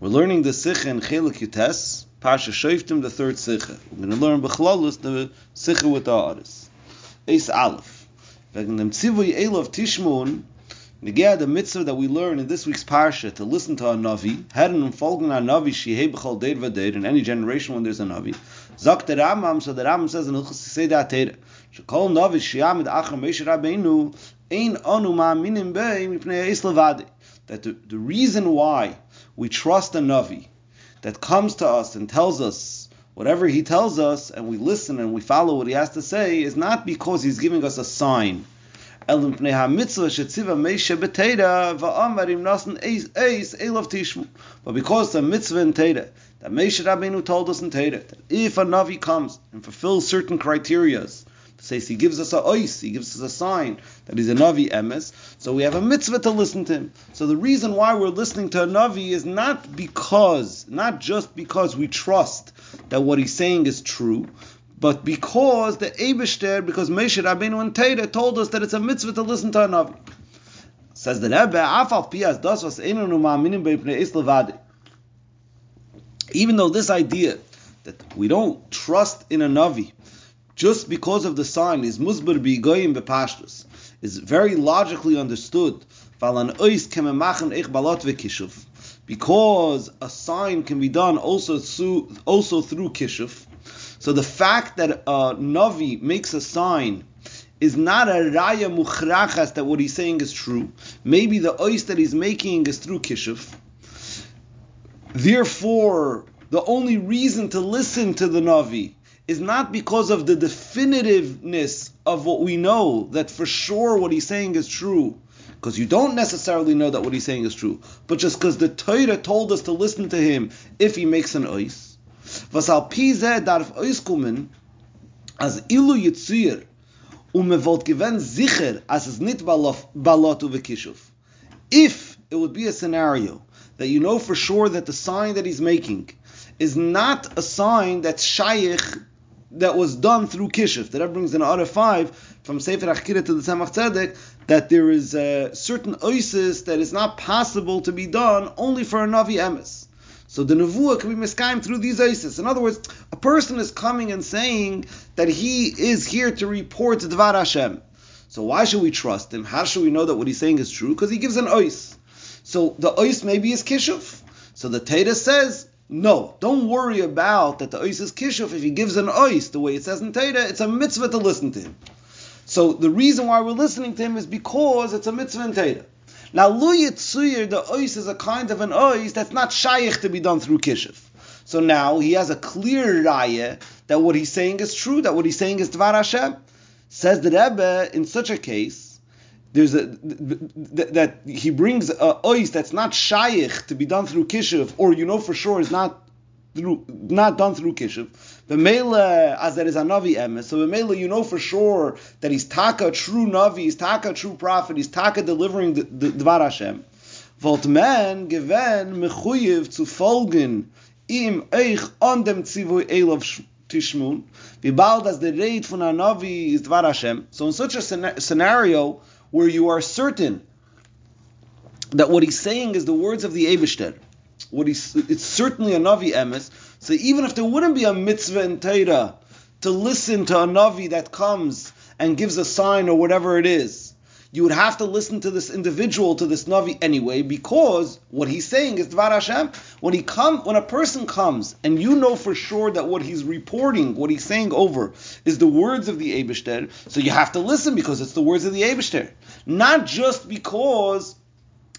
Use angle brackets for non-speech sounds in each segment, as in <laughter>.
We're learning the Sikha in Chelik Yutes, Parsha Shoftim, the third Sikha. We're going to learn Bechlalus, the Sikha with the Aris. Eis Aleph. Wegen dem Tzivui Elov Tishmun, Negea the mitzvah that we learn in this week's Parsha to listen to a Navi, Herren und folgen a Navi, Shihei Bechal Deir Vadeir, in any generation when there's a Navi. Sagt der Rambam, so the Rambam says in Hilchus Seder HaTeire, Shekol Navi Shiyamid Achar Moshe Rabbeinu, Ein Anu Ma'aminim Bei, Mipnei Eis Levadi. That the, the reason why we trust a Navi that comes to us and tells us whatever he tells us and we listen and we follow what he has to say is not because he's giving us a sign. But because the mitzvah in Teda, that Moshe Rabbeinu told us in Teda, that if a Navi comes and fulfills certain criterias, says he gives us a ois, he gives us a sign that he's a Navi emes, so we have a mitzvah to listen to him. So the reason why we're listening to a Navi is not because, not just because we trust that what he's saying is true, but because the Eibishter, because Moshe Rabbeinu and Teda told us that it's a mitzvah to listen to a Navi. Says the Rebbe, Afal Pias das was Ma'aminim Beipnei. Even though this idea that we don't trust in a Navi, just because of the sign is musbar bigoyim bepashtus is very logically understood. Because a sign can be done also through also through kishuf. So the fact that a navi makes a sign is not a raya muchrachas that what he's saying is true. Maybe the ois that he's making is through kishuf. Therefore, the only reason to listen to the navi is not because of the definitiveness of what we know that for sure what he's saying is true, because you don't necessarily know that what he's saying is true, but just because the Torah told us to listen to him if he makes an ois. Vasal pizeh darf ois kumen as ilu yitzir umevolt gewen sicher as es nit balot uvekishuf. If it would be a scenario that you know for sure that the sign that he's making is not a sign that's shaykh that was done through Kishuf. That brings order five from Sefer Achkira to the Tzemach Tzedek that there is a certain oisis that is not possible to be done only for a Navi Emes. So the Nevuah can be miskaim through these oisis. In other words, a person is coming and saying that he is here to report Dvar Hashem. So why should we trust him? How should we know that what he's saying is true? Because he gives an ois. So the ois maybe is Kishuf. So the Teda says no, don't worry about that the ois is kishuf. If he gives an ois, the way it says in Teda, it's a mitzvah to listen to him. So the reason why we're listening to him is because it's a mitzvah in Teda. Now, lu yitzuyir, the ois is a kind of an ois that's not shaykh to be done through kishuf. So now he has a clear raya that what he's saying is true, that what he's saying is Dvar Hashem. Says the Rebbe, in such a case, there's a that he brings a ois that's not shaykh to be done through kishuv, or you know for sure is not through not done through kishuv. The mele as there is a navi emes, so the mele you know for sure that he's taka true navi, he's taka true prophet, he's taka delivering the, dvar Hashem. Volt man given mechuyev zu folgen im eich on dem tzivui elov tishmun, wie bald as the rate von a navi is dvar Hashem. So in such a scenario where you are certain that what he's saying is the words of the Eibishter. What he's, it's certainly a Navi emes. So even if there wouldn't be a mitzvah in Torah to listen to a Navi that comes and gives a sign or whatever it is, you would have to listen to this individual, to this Navi anyway, because what he's saying is Dvar Hashem. When he come, when a person comes and you know for sure that what he's reporting, what he's saying over, is the words of the Eibishter, so you have to listen because it's the words of the Eibishter. Not just because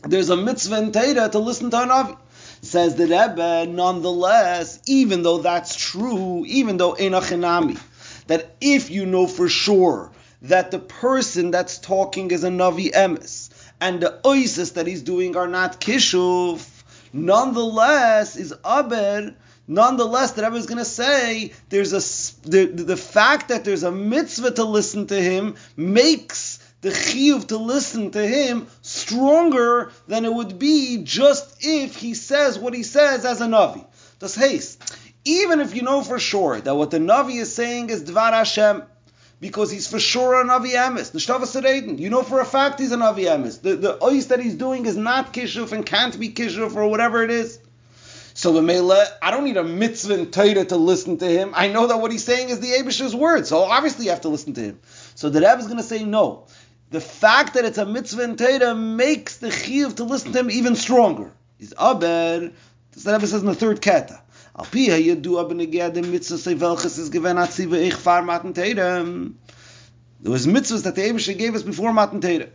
there's a mitzvah in Torah to listen to a Navi. Says the Rebbe, nonetheless, even though that's true, even though enachinami, that if you know for sure that the person that's talking is a Navi Emes, and the oisis that he's doing are not Kishuf, nonetheless is Aber, nonetheless the Rebbe is going to say there's a the, the fact that there's a mitzvah to listen to him makes the chiyuv to listen to him stronger than it would be just if he says what he says as a navi. Das haste. Even if you know for sure that what the navi is saying is dvar Hashem, because he's for sure a Navi Emes. The You know for a fact he's a Navi Emes. The, the ois that he's doing is not Kishuf and can't be Kishuf or whatever it is. So the Mela, I don't need a mitzvah and Torah to listen to him. I know that what he's saying is the Abish's word, so obviously you have to listen to him. So the Rebbe is going to say no. The fact that it's a mitzvah and Torah makes the chiyuv to listen to him even stronger. He's aber. This the Rebbe says in the third kata. Al pi hayadu abneged the mitzvah sevelchus is given atziva ich far matan Torah. There was mitzvahs that the Abish gave us before matan Torah.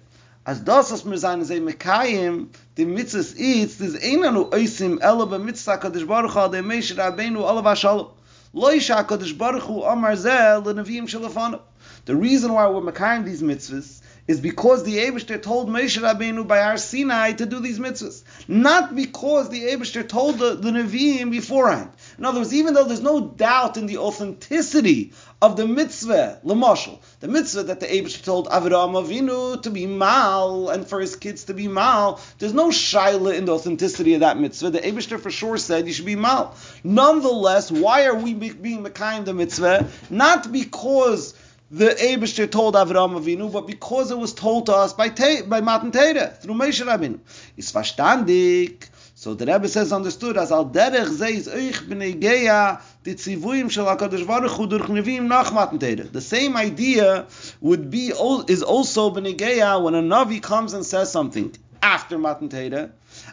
As das was mir sein ze mekayim, die mitzvahs eats, des einer nu oisim ela be mitzvah kadosh baruch hu de meish rabenu olav shalom. Lo yisha kadosh baruch hu amar zel lenavim shalafanu. The reason why we're mekayim these mitzvahs is because the Abishter told Moshe Rabbeinu by Har Sinai to do these mitzvahs, not because the Abishter told the, the Nevi'im beforehand. In other words, even though there's no doubt in the authenticity of the mitzvah, Lamashal, the mitzvah that the Abishter told Avraham Avinu to be mal and for his kids to be mal, there's no shaila in the authenticity of that mitzvah. The Abishter for sure said you should be mal. Nonetheless, why are we being Mekayim the mitzvah? Not because the Abishter told Avraham Avinu, but because it was told to us by te, by Matan Teira, through Moshe Rabbeinu. It's verstandig. So the Rebbe says understood as al derech zeis euch b'nei geya the tzivuyim shel HaKadosh Baruch Hu durch nach Matan Teira. The same idea would be is also b'nei geya when a Navi comes and says something after Matan Teira,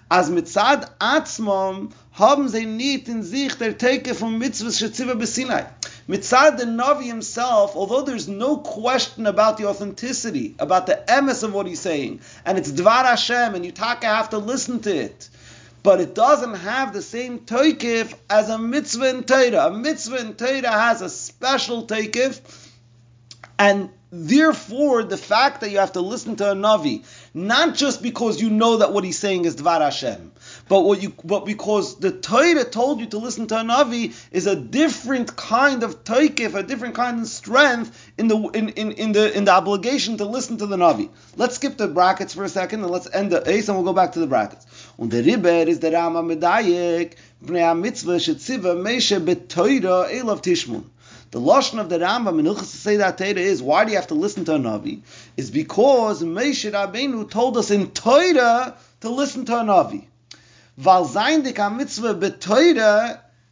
as mitzad atzmom haben sie nicht in sich der Teike vom Mitzvah Shetziva B'Sinai. Mitzad the Navi himself, although there's no question about the authenticity, about the emes of what he's saying, and it's Dvar Hashem, and you taka have to listen to it, but it doesn't have the same toikif as a mitzvah in Torah. A mitzvah in Torah has a special toikif, and therefore the fact that you have to listen to a Navi, not just because you know that what he's saying is Dvar Hashem, but what you but because the Torah told you to listen to a Navi is a different kind of taikif, a different kind of strength in the in, in, in the in the obligation to listen to the Navi. Let's skip the brackets for a second and let's end the ace and we'll go back to the brackets. Und der Riber is der Rama Medayek, bnei shetziva betoira elav tishmun. The lashon of the Rambam in Hilchas that Torah is why do you have to listen to a Navi? Is because Moshe Rabbeinu told us in Torah to listen to a Navi. Mitzvah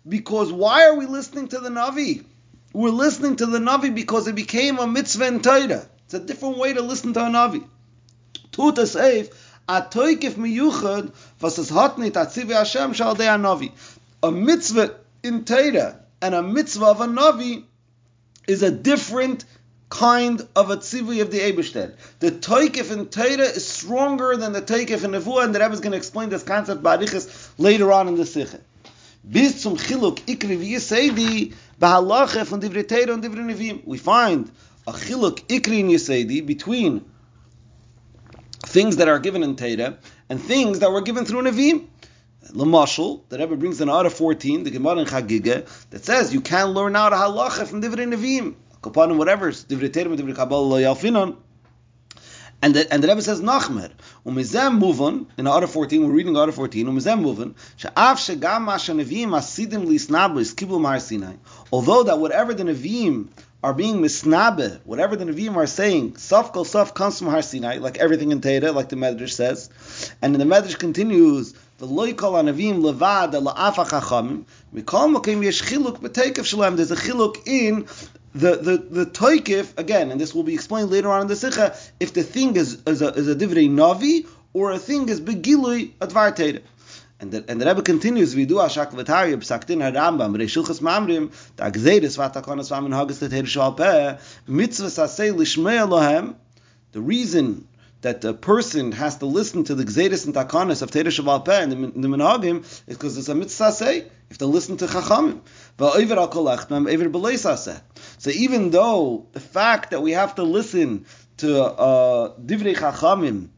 because why are we listening to the Navi? We're listening to the Navi because it became a mitzvah in Torah. It's a different way to listen to a Navi. Tuta seif atoikif miyuchad hotnit atzivi Hashem shal a Navi. A mitzvah in Torah and a mitzvah of a Navi is a different kind of a tzivui of the Eibishter. The toikif in Torah is stronger than the toikif in Nevuah, and the Rebbe is going to explain this concept ba'arichas later on in the Sikha. Bis zum chiluk ikri v'yisedi b'halacha von divrei Torah and divrei Nevim. We find a chiluk ikri in Yisedi between things that are given in Torah and things that were given through. Lamashal, the Rebbe brings an Ara 14, the Gemara in Chagiga, that says you can learn out a halacha from Divrei Nevim. Kapanim, whatever, Divrei Terem, Divrei Kabbalah, Yalfinon. And the, and the Rebbe says Nachmer. Umizem movon in Ara 14. We're reading Ara 14. Umizem movon she'af shegam mashanevim asidim lisnabis kibul mar Sinai. Although that whatever the Nevi'im are being misnabe, whatever the Nevi'im are saying, Saf kol Saf comes from Har Sinai, like everything in Torah, like the Medrash says. And the Medrash continues, the loy kol anavim levad la'afa chachamim, mikol mokim yesh chiluk b'teikef shalem. There's a chiluk in the the the toikif again, and this will be explained later on in the sikha. If the thing is is a, is a divrei navi or a thing is begilui advar. And the, and the Rebbe continues, "Vidu ashak v'tarya b'saktin harambam reishulchas mamrim the agzedis v'atakonas v'amin hagas tether shalpeh mitzvah sasei lishmei Elohem." The reason that the person has to listen to the Gzedis and Takanis of Teda Shabbat Peh and the, the Minhagim is because it's a mitzvah say, if to listen to Chachamim. So even though the fact that we have to listen to uh, Divrei Chachamim,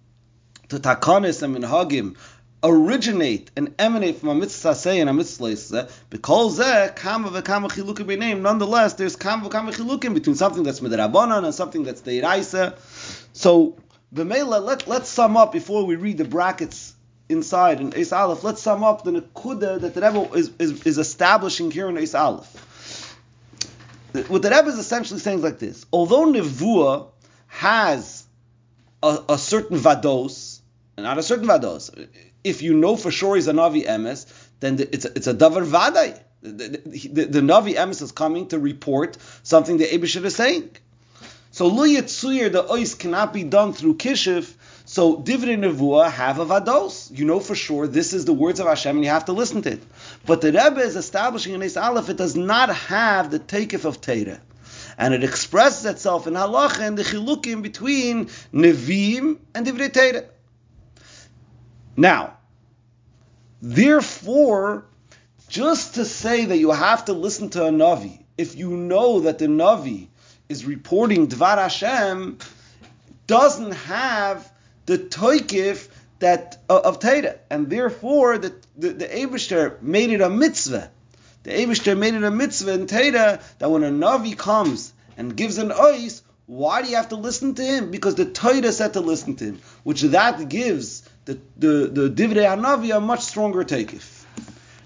to Takanis and Minhagim, originate and emanate from a mitzvah say and a mitzvah because zeh kama v'kama chilukim b'neim. Nonetheless, there's kama v'kama chilukim between something that's midrabanan and something that's deiraisa. So V'meila, let, let's sum up before we read the brackets inside in Eis Aleph. Let's sum up the Nekuda that the Rebbe is, is, is establishing here in Eis Aleph. What the Rebbe is essentially saying is like this. Although Nevuah has a, a certain vados, not a certain vados, if you know for sure he's a Navi Emes, then it's a, it's a davar vaday. The, the, the, the Navi Emes is coming to report something the Abishah is saying. So Lu Yitzuyir, the ois cannot be done through Kishif. So Divrei Nevuah have a vados. You know for sure this is the words of Hashem and you have to listen to it. But the Rebbe is establishing in Eis Aleph, it does not have the takeif of Torah. And it expresses itself in halacha and the chilukim between Nevi'im and Divrei Torah. Now, therefore, just to say that you have to listen to a Navi, if you know that the Navi is reporting Dvar Hashem, doesn't have the toikif that of Teda, and therefore the the, the made it a mitzvah. The Abishter made it a mitzvah in Teda that when a Navi comes and gives an ois, why do you have to listen to him? Because the Torah said to listen to him, which that gives the the the Divrei Hanavi a much stronger takeif.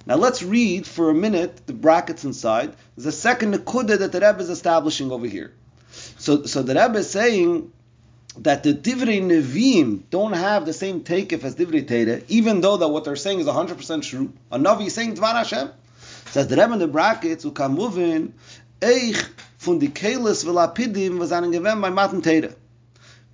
Now let's read for a minute the brackets inside. There's a second nekuda that the Rebbe is establishing over here. So, so the Rebbe is saying that the Divrei Nevim don't have the same takeif as Divrei Teire, even though that what they're saying is 100% true. A Navi is saying Dvar Hashem. Says the Rebbe in the brackets, Ukamuvin, Eich von die Keles v'lapidim was an by Matan Teire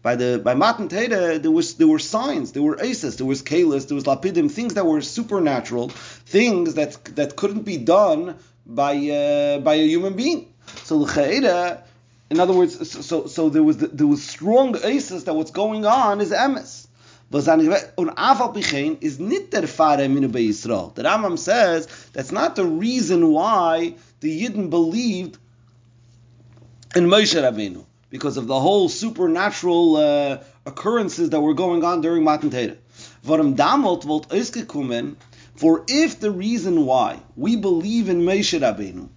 by the by Matan Teda, there was there were signs, there were aces, there was kalis, there was lapidim, things that were supernatural, things that that couldn't be done by uh, by a human being. So l'chaeda, in other words, so so there was there was strong aces that what's going on is emes. is Yisrael. The Rambam says that's not the reason why the Yidden believed in Moshe Rabbeinu because of the whole supernatural uh, occurrences that were going on during Matan Torah. For if the reason why we believe in Moshe Rabbeinu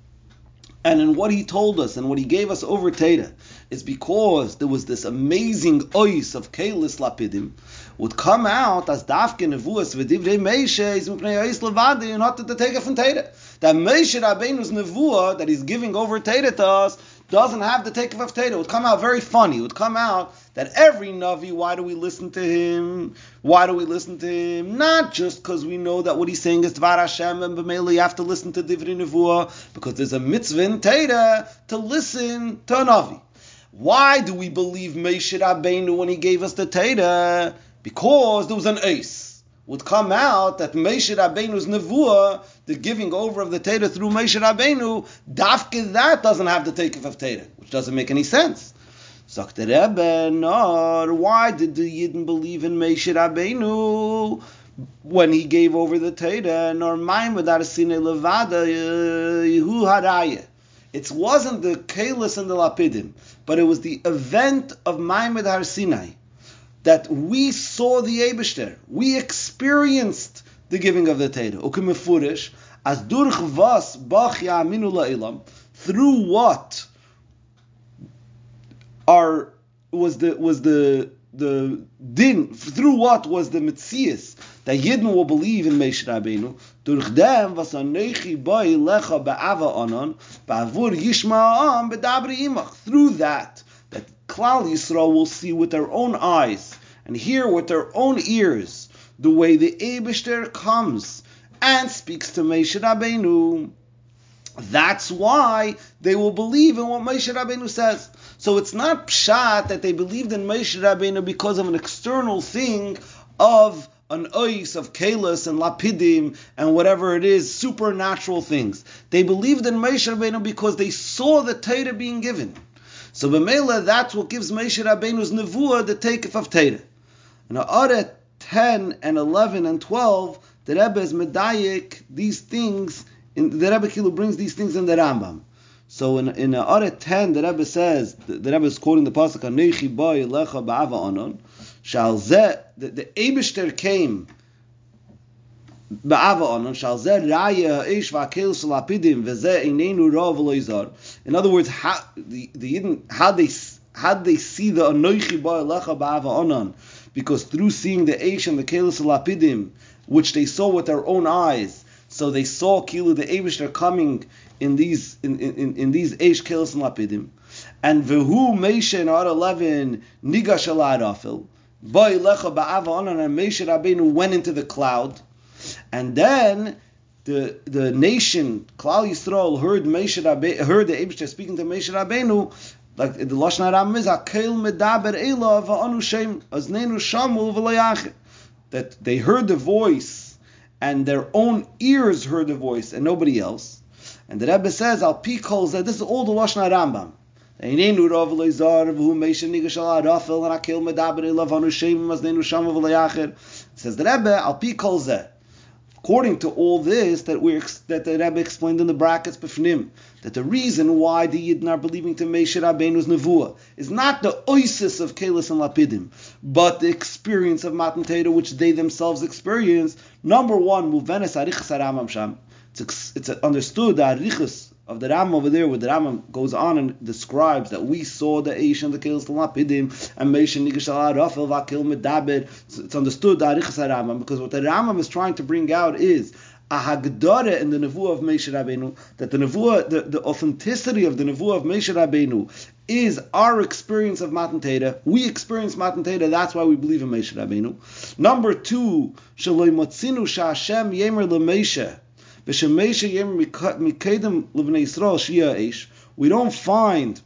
and in what he told us and what he gave us over Teda is because there was this amazing ois of Kalis Lapidim would come out as Dafke Nevuas v'divrei Moshe is mipnei ois levadi and not to take it from Teda. That Moshe Rabbeinu's Nevuah that he's giving over Teda to us doesn't have the take of Teda. It would come out very funny. It would come out that every Navi, why do we listen to him? Why do we listen to him? Not just because we know that what he's saying is Dvar Hashem and B'meila you have to listen to Divrei Nevuah, because there's a mitzvah in Teda to listen to a Navi. Why do we believe Moshe Rabbeinu when he gave us the Teda? Because there was an ace would come out that Moshe Rabbeinu's nevuah, the giving over of the Torah through Moshe Rabbeinu, dafke that doesn't have the takeoff of Torah, which doesn't make any sense. Sagt der Rebbe, nor why did the Yidden believe in Moshe Rabbeinu when he gave over the Torah? Nor maimed arsine levada eh, yehu haraya. It wasn't the Kalis and the Lapidim, but it was the event of Maimed Har Sinai that we saw the Eibishter, we experienced the giving of the Torah. Ukimefurish, as durch was bach ya'aminu la'ilam, through what are was the was the the din through what was the mitzias that Yidden will believe in Meish Rabbeinu? Durch dem was anechi boy lecha be'ava anon ba'avur yishma'am bedabri imach. Through that that Klal Yisrael will see with their own eyes and hear with their own ears the way the Abishter comes and speaks to Moshe Rabbeinu. That's why they will believe in what Moshe Rabbeinu says. So it's not pshat that they believed in Moshe Rabbeinu because of an external thing of an ois of kalis and lapidim and whatever it is, supernatural things. They believed in Moshe Rabbeinu because they saw the Torah being given. So B'mela, that's what gives Moshe Rabbeinu's nevuah the takeoff of Torah. In Aret 10 and 11 and 12, the Rebbe is medayik these things, in, the Rebbe Kilu brings these things in the Rambam. So in, in Aret 10, the Rebbe says, the, the Rebbe is quoting the Pasuk, Anechi boy lecha ba'ava anon, shal the, the Abishter came in other words, how the, the how they how they see the anoichi ba'alecha ba'ava onan, because through seeing the Eish and the Kelis Lapidim, which they saw with their own eyes, so they saw Kilu the Eish are coming in these in, in, in these Eish Kelis Lapidim, and Vehu Meisha in Ar 11 Nigash Alarafil, Ba'alecha ba'ava onan, and Meisha Rabbeinu went into the cloud. And then the the nation Klal Yisrael heard Moshe Rabbe, heard the Eibushter speaking to Moshe Rabbeinu, like the Lashon Haram is Akel Medaber Ela Va'anu Shem Aznenu Shamu V'Layach that they heard the voice and their own ears heard the voice and nobody else. And the Rebbe says Al Pi calls that this is all the Lashon Rambam. Einenu Rav Leizar V'Hu Moshe Nigash Al Rafel and Akel Medaber Ela Va'anu Shem Aznenu Shamu V'Layach says the Rebbe Al Pi calls that according to all this that we that the Rebbe explained in the brackets b'fnim, that the reason why the Yidden are believing to Moshe Rabbeinu's nevuah is not the oisis of Kalis and Lapidim, but the experience of Matan Torah which they themselves experience. Number one, muvenes arichas aramam sham. It's, understood that arichas of the Ram over there, where the Ram goes on and describes that we saw the Eish and the Kils Lapidim and Meish and Nigashala Rafel Vakil Medaber. It's understood the Arichas Rambam because what the Rambam is trying to bring out is a hagdara in the nevuah of Moshe Rabbeinu that the nevuah, the, the authenticity of the nevuah of Moshe Rabbeinu is our experience of Matan Torah. We experience Matan Torah. That's why we believe in Moshe Rabbeinu. Number two, Shaloi Motzinu Shashem Yemer LeMoshe. We don't find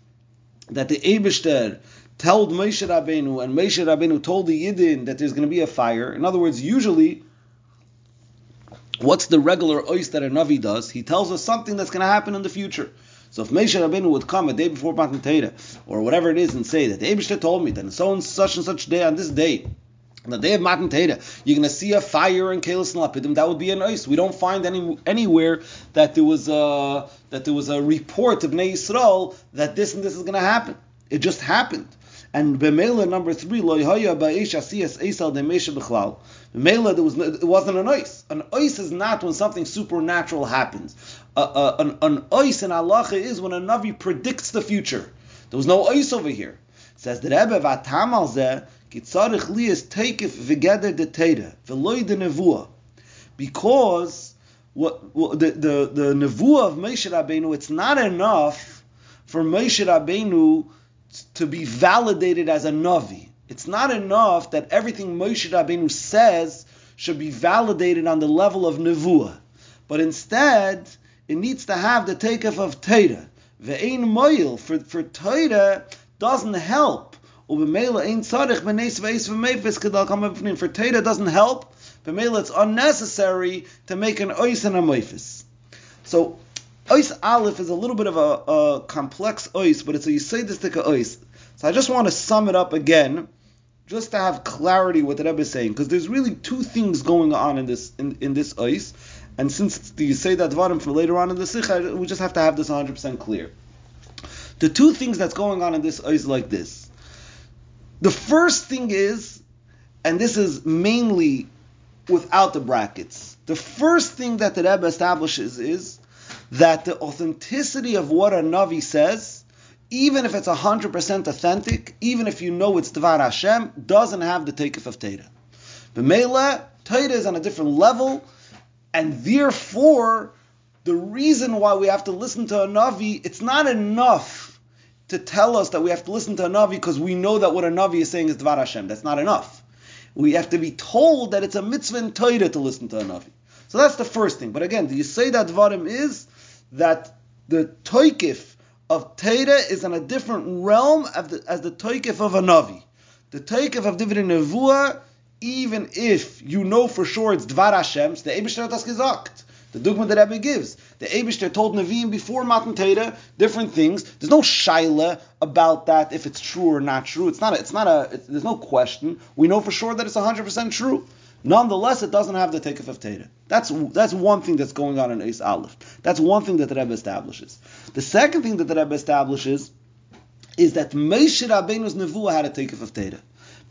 that the Eibishter told Moshe Rabbeinu and Moshe Rabbeinu told the Yidden that there's going to be a fire. In other words, usually, what's the regular ois that a Navi does? He tells us something that's going to happen in the future. So if Moshe Rabbeinu would come a day before Matan Torah, or whatever it is, and say that the Eibishter told me that on so and such and such day on this day, on the day of Matan Torah, you're going to see a fire in Kalis and Lapidim. That would be an ice. We don't find any anywhere that there was a that there was a report of Bnei Yisrael that this and this is going to happen. It just happened. And Bemela number three, Loihaya Ba'ish Asiyas Esal Demesha B'chlal. Bemela, there was it wasn't an ice. An ice is not when something supernatural happens. Uh, uh, an, an ice in Allah is when a Navi predicts the future. There was no ice over here. It says the Rebbe Vatamal Zeh Kitzarich li is takeif v'geder de teira v'loy de nevuah, because what, what, the the the nevuah of Moshe Rabbeinu, it's not enough for Moshe Rabbeinu to be validated as a navi. It's not enough that everything Moshe Rabbeinu says should be validated on the level of nevuah, but instead it needs to have the takeoff of teira. Ve'ein moil for for teira doesn't help for Teda doesn't help. B'meila it's unnecessary to make an ois and a moifis. So ois aleph is a little bit of a, a complex ois, but it's a yisaidistic ois. So I just want to sum it up again, just to have clarity what the Rebbe is saying, because there's really two things going on in this in, in this ois. And since you say that dvarim for later on in the sikha, we just have to have this 100% clear. The two things that's going on in this is like this. The first thing is, and this is mainly without the brackets, the first thing that the Rebbe establishes is that the authenticity of what a Navi says, even if it's 100% authentic, even if you know it's Devar Hashem, doesn't have the takeoff of Teda. Mela, Teda is on a different level, and therefore, the reason why we have to listen to a Navi, it's not enough to tell us that we have to listen to a Navi because we know that what a Navi is saying is Dvar Hashem. That's not enough. We have to be told that it's a mitzvah in Torah to listen to a Navi. So that's the first thing. But again, do you say that Dvarim is that the Toikif of Torah is in a different realm the, as the Toikif of a Navi. The Toikif of Divrei Nevuah, even if you know for sure it's Dvar Hashem, the Eibishter das gesagt. The dogma that Rebbe gives. The Abishter told Nevi'im before Matan Torah different things. There's no shaila about that if it's true or not true. It's not. A, it's not a. It's, there's no question. We know for sure that it's 100 percent true. Nonetheless, it doesn't have the takeoff of Torah. That's that's one thing that's going on in Eis Aleph. That's one thing that the Rebbe establishes. The second thing that the Rebbe establishes is that Moshe Rabbeinu's nevuah had a takeoff of Torah.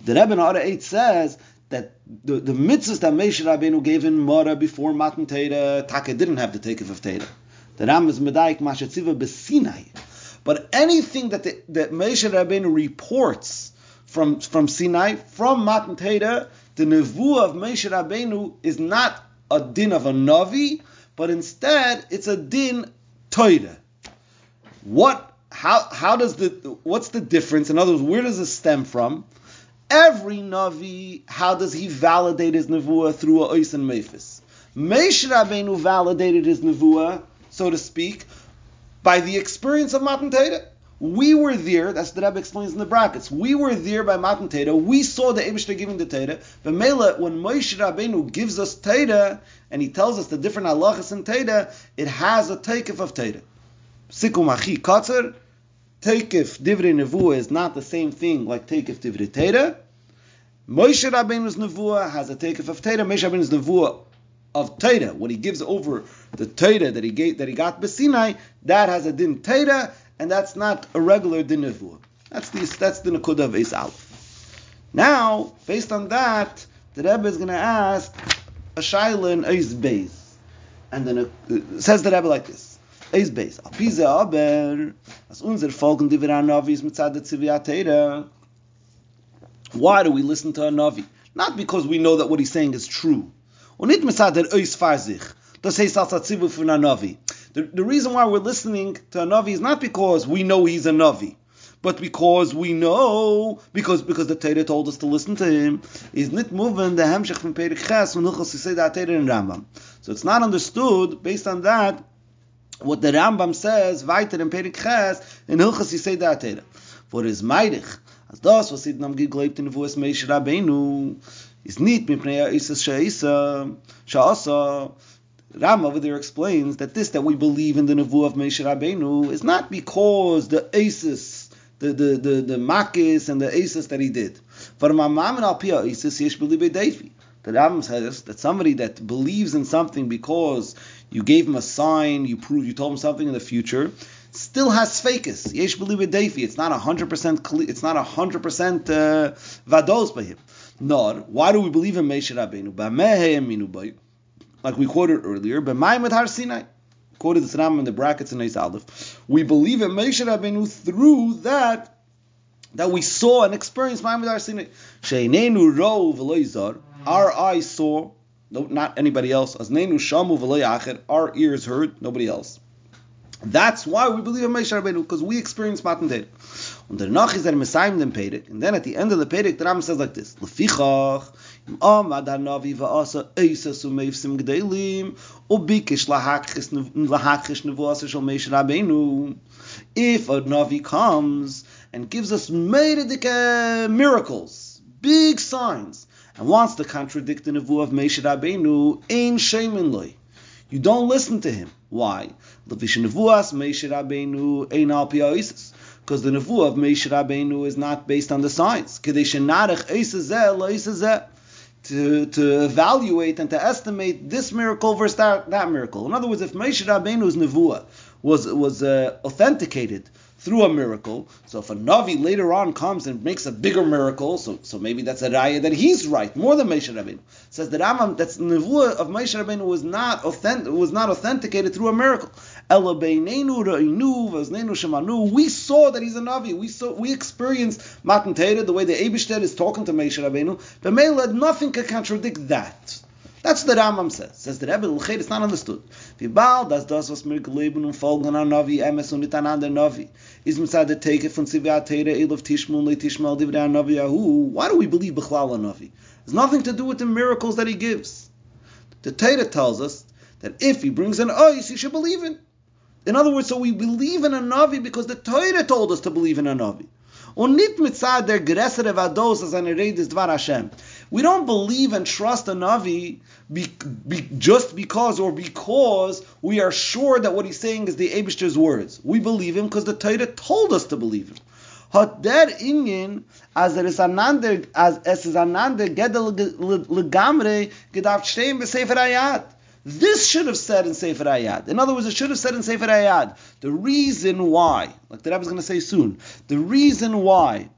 The Rebbe in Ara 8 says that the, the mitzvahs that Moshe Rabbeinu gave in Mora before Matan Torah, Taka didn't have the takeoff of Torah. The Ram is Medaik Mashatziva Besinai. But anything that the, that Moshe Rabbeinu reports from from Sinai, from Matan Torah, the nevuah of Moshe Rabbeinu is not a din of a navi, but instead it's a din Torah. What? How? How does the? What's the difference? In other words, where does this stem from? Every Navi, how does he validate his Nevuah through a Ois and Mephis? Moshe Rabbeinu validated his nevuah, so to speak, by the experience of Matan Torah. We were there, that's the Rebbe explains in the brackets. We were there by Matan Torah. We saw the Abishter giving the Torah. But Mela, when Moshe Rabbeinu gives us Torah, and he tells us the different halachas in Torah, it has a takeif of Torah. Sikum achi katzer, takeif divrei nevuah is not the same thing like takeif divrei Torah. Moshe Rabbeinu's nevuah has a takeif of Torah. Moshe Rabbeinu's nevuah of Torah, when he gives over the Torah that he gave, that he got Besinai, that has a din Torah, and that's not a regular din nevuah. That's the that's the nakuda of Eis. Now, based on that, the Rebbe is going to ask a shaila in Eis Beis, and then it says the Rebbe like this: Eis Beis, Apize Aber, as unser folgen die wir an Navis mitzad Tziviyat Why do we listen to a Navi? Not because we know that what he's saying is true. Und nicht mitzad der Eis Farzich. Das heißt als er Tzivu von a Navi. The, the reason why we're listening to a Navi is not because we know he's a Navi, but because we know, because because the Torah told us to listen to him, is not moving the Hemshech from Perik Ches and Hilchos Yisei Torah in Rambam. So it's not understood based on that what the Rambam says weiter in Perik Ches in Hilchos Yisei Torah. For his Meidich, as das was it nam gegleibt in Vuas Meish Rabbeinu, is nicht mipnei Isa Sheisa, Sha'asa, Ram over there explains that this that we believe in the Nevu of Moshe Rabbeinu is not because the Asis, the the the, the Makis and the Asis that he did. For Mamam and Alpia Asis yesh Defi. The Ram says that somebody that believes in something because you gave him a sign, you proved, you told him something in the future, still has fakis. Yesh Defi. It's not hundred percent. It's not hundred percent uh, vados by him. Nor why do we believe in Moshe Rabbeinu? Like we quoted earlier, but Maimed Har Sinai. Quoted the Ram in the brackets in Eis Aleph. We believe in Moshe Rabbeinu through that that we saw and experienced Maimed Har Sinai. Sheinenu ro v'loizar. Our eyes saw, no, not anybody else. As nenu shamu v'loyacher. Our ears heard, nobody else. That's why we believe in Moshe Rabbeinu because we experienced Matan Torah. Und danach ist er Messiah dem Perek. And then at the end of the Perek, the Ram says like this: Lefichach Rabbeinu. If a Navi comes and gives us meidik uh, miracles, big signs, and wants to contradict the nevuah of Moshe Rabbeinu, ein shemin loy. You don't listen to him. Why? Because the nevuah of Moshe Rabbeinu is not based on the signs. To, to evaluate and to estimate this miracle versus that, that miracle. In other words, if Moshe Rabbeinu's nevuah was was uh, authenticated through a miracle. So if a Navi later on comes and makes a bigger miracle, so so maybe that's a raya that he's right, more than Moshe Rabbeinu. Says that Rambam, that's nevuah of Moshe Rabbeinu was not authentic, was not authenticated through a miracle. We saw that he's a Navi. We saw, we experienced Matan Torah, the way the Eibishter is talking to Moshe Rabbeinu. But Mela, nothing can contradict that. That's what the Rambam says. Says the Rebbe, L'ched, it's not understood. Das was mir geleben und folgen an Navi, emes und an Navi. Is Teke von Elov Tishmul, Le Tishmal, Divrei Navi Yahu. Why do we believe Bechlal a Navi? It's nothing to do with the miracles that he gives. The Torah tells us that if he brings an ice, you should believe in. In other words, so we believe in a Navi because the Torah told us to believe in a Navi. Und nicht der Vados as eine Rede des Dvar Hashem. We don't believe and trust a Navi be, be, just because or because we are sure that what he's saying is the Abishter's words. We believe him because the Torah told us to believe him. As er anander, as es is anander gedel legamre besefer ayat. This should have said in Sefer Ayad. In other words, it should have said in Sefer Ayad. The reason why, like the Rebbe is going to say soon, the reason why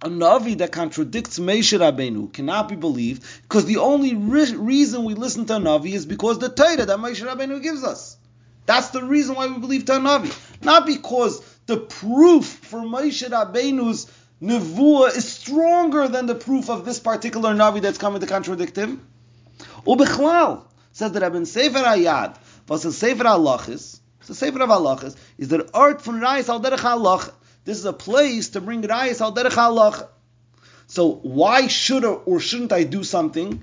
a Navi that contradicts Moshe Rabbeinu cannot be believed because the only re- reason we listen to a Navi is because the Torah that Moshe Rabbeinu gives us. That's the reason why we believe to a Navi. Not because the proof for Moshe Rabbeinu's Nevuah is stronger than the proof of this particular Navi that's coming to contradict him. Ubichlal says that Rabbi Sefer Ayad, was a Sefer Halachis, the Sefer of Halachis, is the art from Reis al Derech Halach. This is a place to bring Rayas al Derech So why should or, shouldn't I do something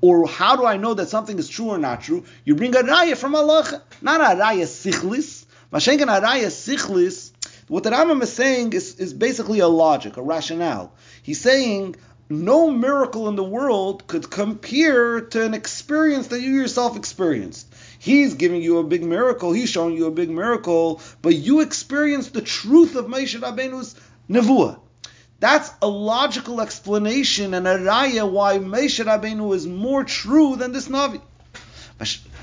or how do I know that something is true or not true? You bring a raya from Allah, not a raya sichlis. Mashenkan a raya sichlis. What the Rambam is saying is, is basically a logic, a rationale. He's saying no miracle in the world could compare to an experience that you yourself experienced. He's giving you a big miracle, he's showing you a big miracle, but you experience the truth of Moshe Rabbeinu's nevuah. That's a logical explanation and a raya why Moshe Rabbeinu is more true than this Navi.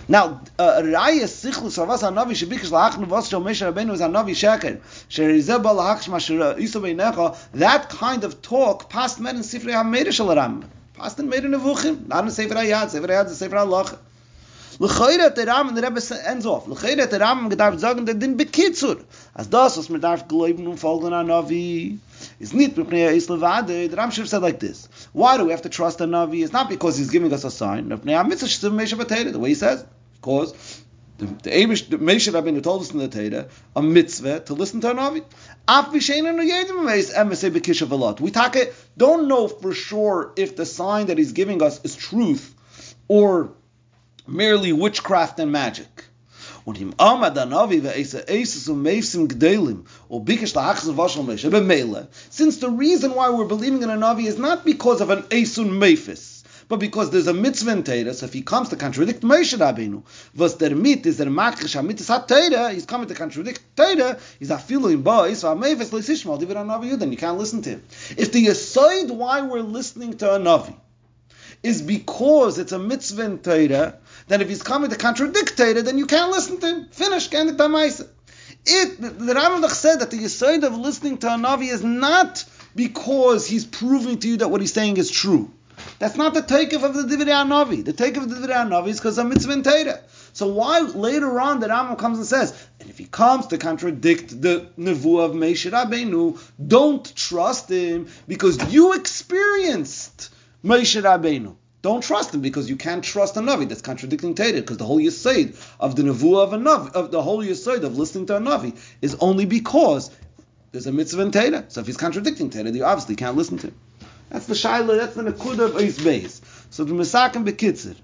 Now, uh, raya sichlus avas hanavi shebikesh laachnu vas shel Moshe Rabbeinu is hanavi sheker sherizeh ba isa beinecha. That kind of talk past men in Sifrei HaMeir shel Ram, past in Meir Nevuchim, not in Sefer Hayad. Sefer Hayad is Sefer. L'chayre der Ram, der Rebbe ends off. L'chayre der Ram gedarf sagen der din bekitzur. As das was man darf glauben und folgen an Navi is nit b'pnei is levade. The said like this. Why do we have to trust a Navi? It's not because he's giving us a sign. The way he says. Because the, the Abish, the told us in the Torah a mitzvah to listen to a Navi. We talk it, don't know for sure if the sign that he's giving us is truth or merely witchcraft and magic. Anavi um. Since the reason why we're believing in a Navi is not because of an esun meifis, but because there's a mitzvah in Torah, so if he comes to contradict Moshe Rabbeinu, was der mit is der makish ha-mitzvah ha-Torah, he's coming to contradict Torah, he's afilu in ba, is ha-meifes le'sishmal, divid ha-Navi then you can't listen to him. If the aside why we're listening to a Navi is because it's a mitzvah in Torah, then if he's coming to contradict it, then you can't listen to him. Finish, it the, Rambam said that the aside of listening to a Navi is not because he's proving to you that what he's saying is true. That's not the takeoff of the Divrei Navi. The takeoff of the Divrei Navi is because of mitzvah in Torah. So why later on the Rambam comes and says, and if he comes to contradict the nevuah of Moshe Rabbeinu, don't trust him because you experienced Moshe Rabbeinu. Don't trust him because you can't trust a Navi that's contradicting Torah because the whole Yisaid of the nevuah of a Navi, of the whole Yisaid of listening to a Navi is only because there's a mitzvah in Torah. So if he's contradicting Torah, you obviously can't listen to him. That's the Shaila, that's the Nakuda of Eis Beis. So the Mesakim Bekitzer.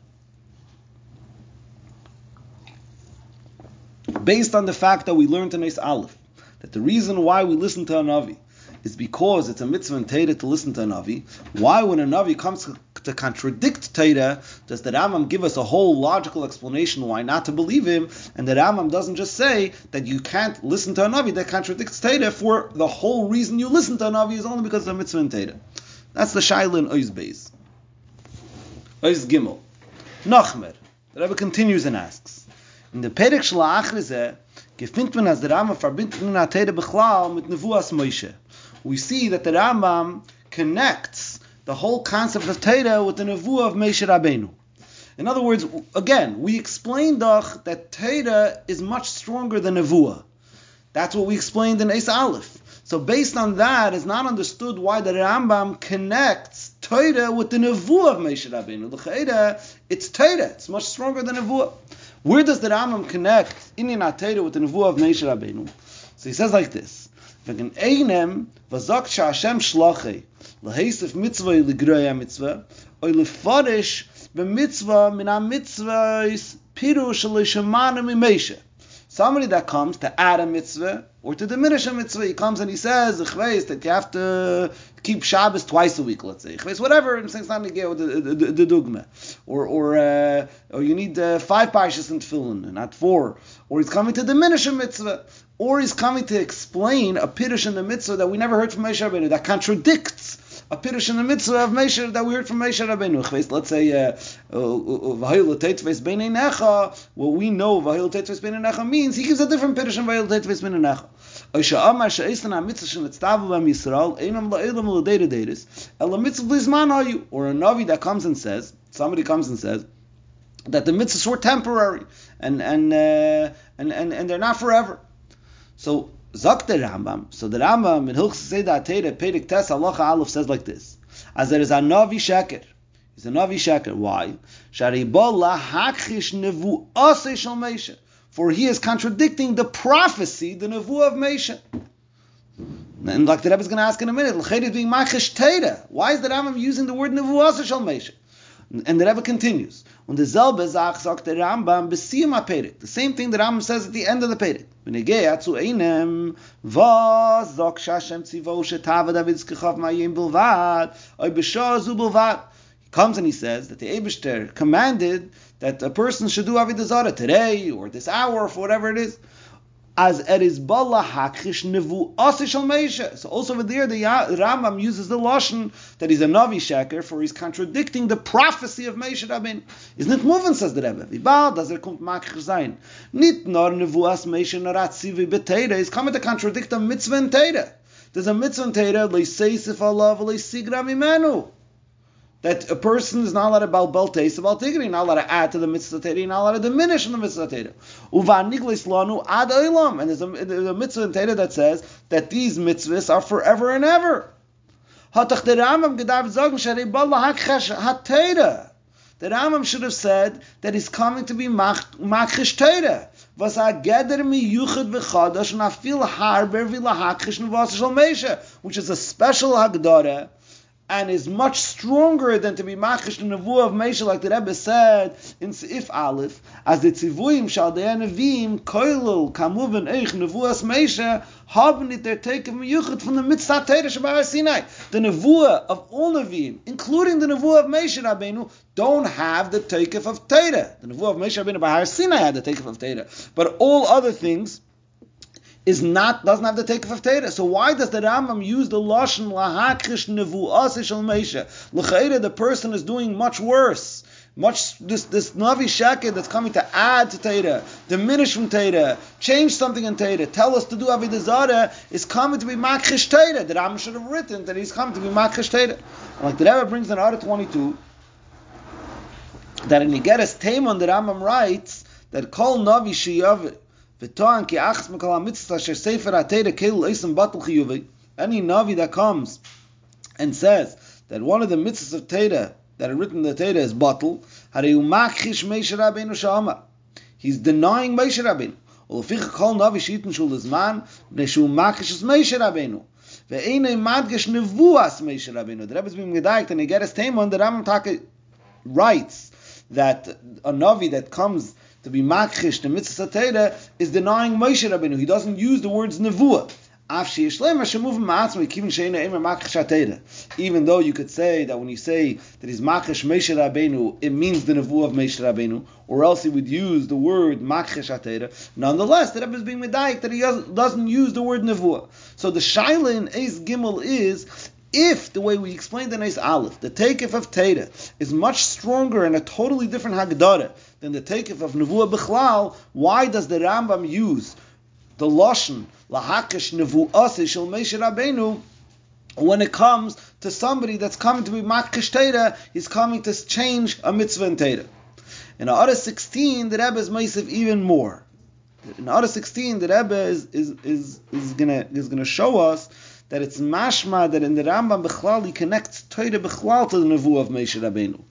Based on the fact that we learned in Eis Aleph, that the reason why we listen to a Navi is because it's a mitzvah in Torah to listen to a Navi. Why, when a Navi comes to contradict Torah, does the Rambam give us a whole logical explanation why not to believe him? And the Rambam doesn't just say that you can't listen to a Navi that contradicts Torah for the whole reason you listen to a Navi is only because of a mitzvah in Torah. That's the Shaila in Oiz Beis. Oiz Gimel. Nachmer. The Rebbe continues and asks, in the Perek Shla Achrize, gefindt man as der Rambam verbindet nun a Bechlal mit Nevuas Moshe. We see that the Rambam connects the whole concept of Torah with the Nevuah of Moshe Rabbeinu. In other words, again, we explained that Torah is much stronger than Nevuah. That's what we explained in Eis Aleph. So based on that, it's not understood why the Rambam connects Torah with the Nevuah of Moshe Rabbeinu. The it's Torah. It's much stronger than Nevuah. Where does the Rambam connect Inyan Torah with the Nevuah of Moshe Rabbeinu? So he says like this: V'gen einem v'zok Hashem shlachei leheisef mitzvah ligroya mitzvah oy lefarish b'mitzvah min ha-mitzvah pirush l'shamana mi Somebody that comes to add a mitzvah or to diminish a mitzvah, he comes and he says, that you have to keep Shabbos twice a week, let's say. whatever, I'm saying it's not the, the, the dogma. Or, or, uh, or you need uh, five parshas in tefillin, not four. Or he's coming to diminish a mitzvah. Or he's coming to explain a piddush in the mitzvah that we never heard from Moshe Rabbeinu, that contradicts a pirush in the mitzvah of Moshe that we heard from Moshe Rabbeinu. Let's say uh, v'hayil teitves beinei necha. What we know v'hayil teitves necha means he gives a different pirush in v'hayil teitves beinei necha. El mitzvah blizman hayu. Or a navi that comes and says, somebody comes and says that the mitzvahs were temporary and and uh, and, and and they're not forever. So Zok the Rambam. So the Rambam in Hilchs Seder Atera Perik Tes Halacha Aleph says like this: As there is a Navi Sheker. He's a Navi Sheker. Why? Sharibol lahachish nevu ase shel Meisha. For he is contradicting the prophecy, the nevu of Meisha. And like the Rebbe is going to ask in a minute, L'chayit being machish teira. Why is the Rambam using the word nevu ase shel Meisha? And the Rebbe continues. Und derselbe Sach sagt der Rambam. The same thing the Rambam says at the end of the Perek. V'negea zu einem, was sagt Shashem Tzivo shetava David skechov ma'yim bilvad, oi b'shah zu bilvad. He comes and he says that the Eibishter commanded that a person should do Avodah Zarah today, or this hour, or whatever it is as er is bala hakrish nevu asishal meisha. So also over there, the Rambam uses the lashon that he's a navi sheker for he's contradicting the prophecy of Meisha Rabin. Isn't moving? Says the Rebbe. Wie bald does er kommt makrish sein? Nit nor nevu as Meisha naratzivi beteira. He's coming to contradict a mitzvah in teira. There's a mitzvah in teira leisesif Allah leisigra mimenu that a person is not allowed to bal bal taste about tigri, not allowed to add to the mitzvah teira, not allowed to diminish in the mitzvah teira. Uva niglis lanu ad olam, and there's a, a mitzvah in that says that these mitzvahs are forever and ever. Hatach the Rambam gedav sagen sharei bal hakchash hateira. The Rambam should have said that he's coming to be makrish teira. Was a geder mi yuchad v'chadash and afil harber v'lahakrish nevas shal meisha, which is a special hagdara and is much stronger than to be machish the nevuah of Mesha, like the Rebbe said in Seif Aleph, as the tzivuim shal de nevim koilul kamuven eich nevuas Mesha haben it their take of miyuchet from the mitzvah Torah Shabbat Sinai. The nevuah of all nevim, including the nevuah of Mesha Rabbeinu, don't have the takeoff of Torah. The nevuah of Mesha Rabbeinu by Sinai had the takeoff of Torah, but all other things is not doesn't have the take of Torah. So why does the Rambam use the lashon lahakrish nevuas shel meisha? L'chayre, the person is doing much worse. Much this this navi shaket that's coming to add to Torah, diminish from Torah, change something in Torah, tell us to do avodah zarah is coming to be makrish Torah. The Rambam should have written that he's coming to be makrish Torah. Like the Rebbe brings in Arah 22 that in Igeres Taimon the Rambam writes that kol navi shiyav any Navi that comes and says that one of the mitzvahs of Teda that are written in the Teda is bottle, he's denying Moshe Rabbeinu. ולפיכך כל נביא שייתן שול הזמן, מפני שהוא מקיש את משה רבנו. ואינו מדגש נבואס משה רבנו. The Rebbe is being medayik, and he get his Taimon, the Rambam Taka writes that a Navi that comes to be makrish the mitzvah Torah is denying Moshe Rabbeinu. He doesn't use the words nevuah. Even though you could say that when you say that he's makrish Moshe Rabbeinu, it means the nevuah of Moshe Rabbeinu, or else he would use the word makrish atera. Nonetheless, the Rebbe is being medayik that he doesn't use the word nevuah. So the shaila in Eis Gimel is if the way we explained in Eis Aleph, the takeoff of Teda is much stronger and a totally different Haggadah than the takeoff of Nevuah Bechlal, why does the Rambam use the Lashon Lahakish Nevuah Shel Moshe Rabbeinu when it comes to somebody that's coming to be Makish Teda, he's coming to change a mitzvah in Teda. In Ara 16, the Rebbe is Meisiv even more. In Ara 16, the Rebbe is, is, is, is gonna is gonna show us that it's mashma that in the Rambam Bechlal connects Torah Bechlal to the Nevu of Moshe Rabbeinu.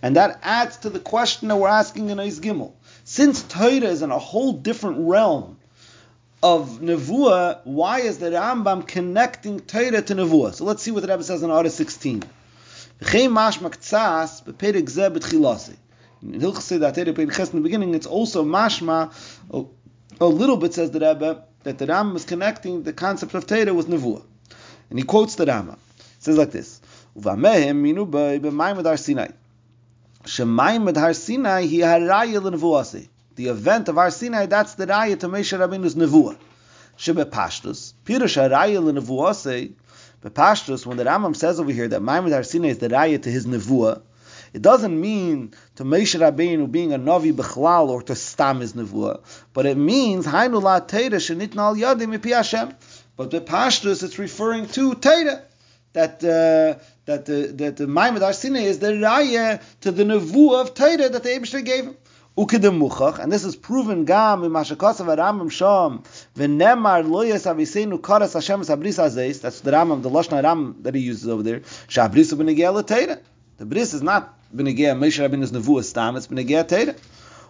And that adds to the question that we're asking in Eis Gimel. Since Torah is in a whole different realm of Nevuah, why is the Rambam connecting Torah to Nevuah? So let's see what the Rebbe says in Order 16. In Hilchas say that in the beginning, it's also mashma. A, little bit says the Rebbe that the Rambam is connecting the concept of Torah with Nevuah. And he quotes the Rama. It says like this: "Uvamehem minu b'mayim Har Sinai. Shemayim Har Sinai he haraya l'nevuase. The event of Har Sinai, that's the raya to Moshe Rabbeinu's nevuah. Shebe pashtus pirush haraya l'nevuase. Bepashtus, when the Rambam says over here that Maimon Har Sinai is the raya to his nevuah, it doesn't mean to Moshe Rabbeinu being a Navi Bechlal or to Stam his Nevuah, but it means Hainu La Teira Shenitna Al Yadim Hashem. But the Pashtus, it's referring to Teda. That uh, that the that the Maimad is the raya to the nevu of Teda that the Eibushter gave him. Ukedem muchach, and this is proven gam in Mashakasav Ramam Sham v'nemar loyas avisenu karas Hashem sabris azeis. That's the Ramam, the Lashna Ram that he uses over there. Shabrisu b'negea Teda. The bris is not b'negea Moshe Rabbeinu's nevu stam. It's b'negea Teda.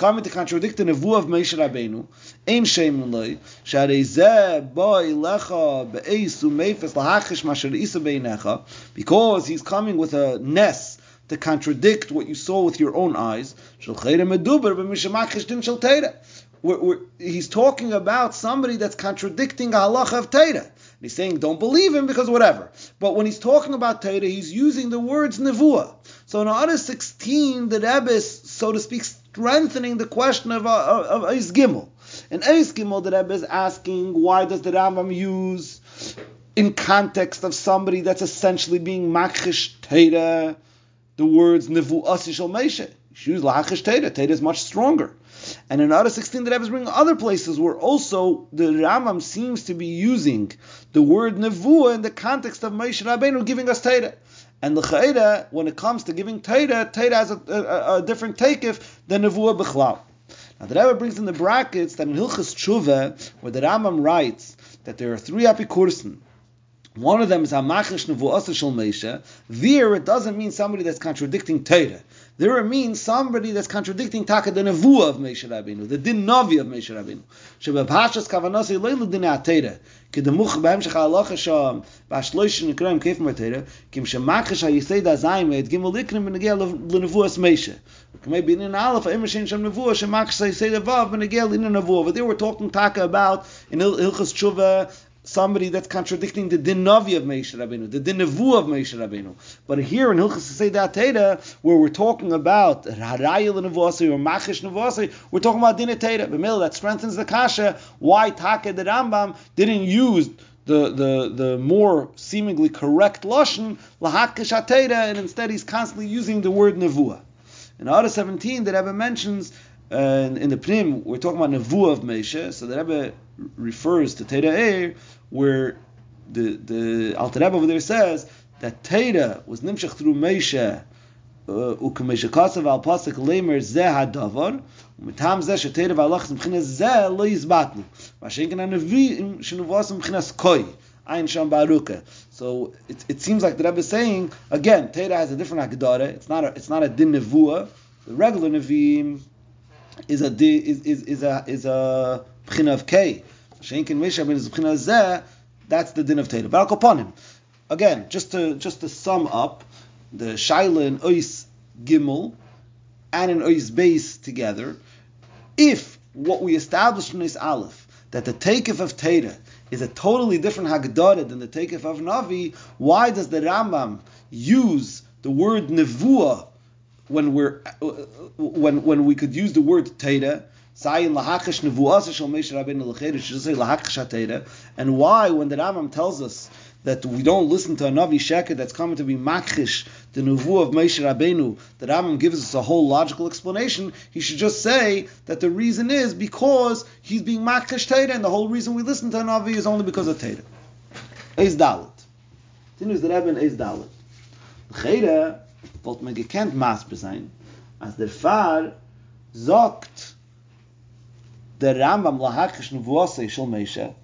coming to contradict the nevuah of Moshe Rabbeinu. Ein shem loy, sharei zeh boy lecha be'eis u'meifes lahachish masher isa beinecha, because he's coming with a ness to contradict what you saw with your own eyes. Meduber b'mishamachish din. He's talking about somebody that's contradicting halacha of teira. He's saying don't believe him because whatever. But when he's talking about Torah, he's using the words nevuah. So in Order 16, the Rebbe so to speak, strengthening the question of, uh, of, of Eis Gimel. In Eis Gimel, the Rebbe is asking, why does the Rambam use, in context of somebody that's essentially being makhish Torah, the words nevuah shel Moshe? You use lahachish Torah. Torah is much stronger. And in Order 16, the Rebbe is bringing other places where also the Rambam seems to be using the word nevuah in the context of Moshe Rabbeinu giving us Torah. And the Chayda, when it comes to giving Torah, Torah has a, a, a different takeif than nevuah b'chlal. Now the Rebbe brings in the brackets that in Hilchas Tshuva, where the Rambam writes that there are three apikursin, one of them is Hamachish Nevu'asa Shel Meisha. There, it doesn't mean somebody that's contradicting Torah. There it means somebody that's contradicting Taka the Nevuah of Meisha Rabbeinu, the Din Navi of Meisha Rabbeinu. Sheba Pashas Kavanasi Leilu Din HaTorah. כדמוך בהמשך ההלכה שם, והשלוש נקראים כיף מהתרא, כי משמחש היסד הזין ואת גימל ליקרים בנגיע לנבואס מיישה. וכמי בעניין א', האם שאין שם נבואה, שמחש היסד הוו בנגיע לעניין נבואה. But they were talking taka about, in Hilchas Tshuva, somebody that's contradicting the din navi of Moshe Rabbeinu, the din nevu of Moshe Rabbeinu. But here in Hilchas Teda, where we're talking about harayil nevuasi or machish nevuasi, we're talking about din Teda. That strengthens the kasha. Why Taka the Rambam didn't use the, the, the more seemingly correct lashon lahakish Teda, and instead he's constantly using the word nevuah. In Order 17, the Rebbe mentions uh, in, in, the Pnim, we're talking about nevuah of Moshe, so the Rebbe refers to Teda Eir, where the the Alter Rebbe over there says that Teda was nimshach through Moshe וכמשה כוסף על פוסק לימר זה הדבר, ומטעם זה שתרא והלך מבחינת זה לא יסבטנו. מה שאין כאן הנביאים שנבואס מבחינת קוי, ein sham baruka. So it, it seems like the Rebbe is saying again, Teda has a different agdara. It's not a, it's not a din nevua. The regular neviim is a is is is a is a of kei. Shenkin Mishabin is b'china zeh. That's the din of Teda. But him again, just to just to sum up the shaila ois gimel and an ois base together. If what we established in this aleph that the takeif of Teda is a totally different Haggadah than the Takef of Navi, why does the Rambam use the word Nevuah when we're when when we could use the word Teda? And why, when the Rambam tells us that we don't listen to a Navi Sheker that's coming to be makhish, the Nuvu of Moshe Rabbeinu, the Rambam gives us a whole logical explanation. He should just say that the reason is because he's being makhish Teda, and the whole reason we listen to a Navi is only because of Teda. Eis Dalit. Continues the Rebbe Eis Dalit. Chere, wollte man gekannt Masber sein, als der Fahr sagt, der Rambam lahakish Nuvuose shel Moshe,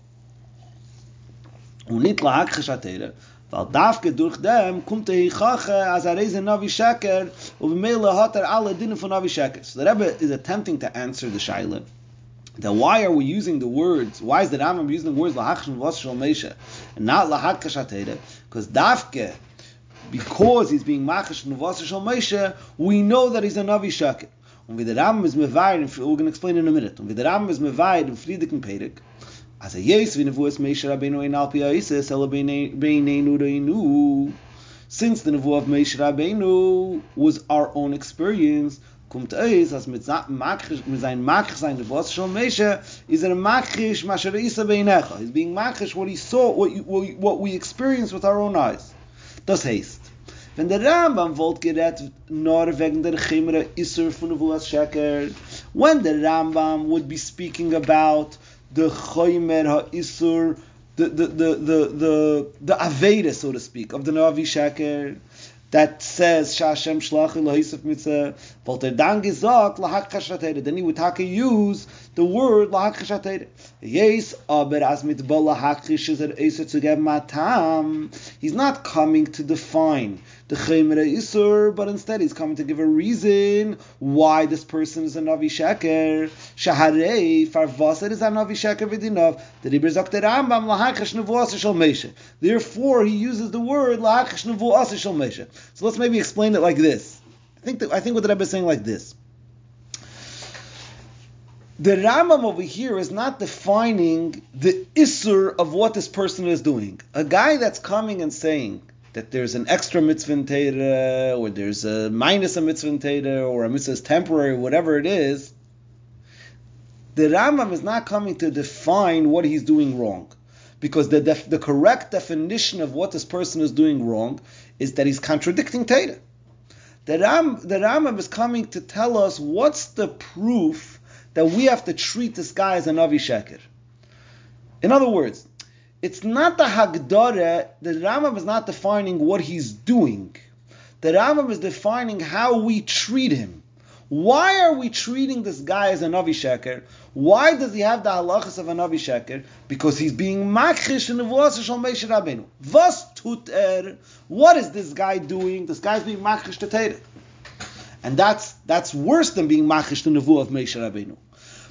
und nicht lahakish Atera, weil dafke durch dem kommt er hichache als er reise Navi Sheker und bemele hat er alle Dinge von Navi Sheker. So the Rebbe is attempting to answer the Shaila. Then why are we using the words, why is the Rambam using the words lahakish Nuvuose shel Moshe and not lahakish Atera? Because dafke because he's being machish Nuvuose shel Moshe, we know that he's a Navi Sheker. Und wie der Rambam ist mevayr, we're going to explain in a minute, und wie der Rambam ist mevayr in Friediken Perik, as a yes, wie nevuas Meisha Rabbeinu in Alpi Aisis, ela beineinu reinu, since the nevu of Meisha Rabbeinu was our own experience, kommt eis, as mit machish, mit sein machish sein nevuas shal Meisha, is er machish masher isa beinecha, he's being machish what he saw, what, you, what we experienced with our own eyes. Das heißt, Wenn der Rambam wollt gerät nur wegen der Chimre Isser von Nevuas Sheker, when the Rambam would be speaking about the Choymer HaIsur, the, the, the, the, the, the Aveda, so to speak, of the Navi Sheker, that says Shashem Shlach Elohim Mitzvah, but dann gesagt lahak Then he would take use the word lahak Yes, aber as mit lahak is er to get matam. He's not coming to define the Chemere Isur, but instead he's coming to give a reason why this person is a Navi Sheker. Shaharei, Farvaser is a Navi Sheker Vidinov. The Rebbe sagt der Rambam, Lahakesh Nevuas Shal Meshe. Therefore, he uses the word Lahakesh Nevuas Shal Meshe. So let's maybe explain it like this. I think, that, I think what the Rebbe is saying like this. The Rambam over here is not defining the Isur of what this person is doing. A guy that's coming and saying, that there's an extra mitzvah in Teda, or there's a minus a mitzvah in Teda, or a mitzvah is temporary, whatever it is, the Rambam is not coming to define what he's doing wrong. Because the, def- the correct definition of what this person is doing wrong is that he's contradicting Teda. The, Ram, the Rambam is coming to tell us what's the proof that we have to treat this guy as an Avi Sheker. In other words, it's not the Hagdara, the Rambam is not defining what he's doing. The Rambam is defining how we treat him. Why are we treating this guy as a Navi Sheker? Why does he have the halachas of a Navi Sheker? Because he's being makrish in the voice of Moshe Rabbeinu. Was tut? What is this guy doing? This guy's being makrish to And that's that's worse than being makrish to the of Moshe Rabbeinu.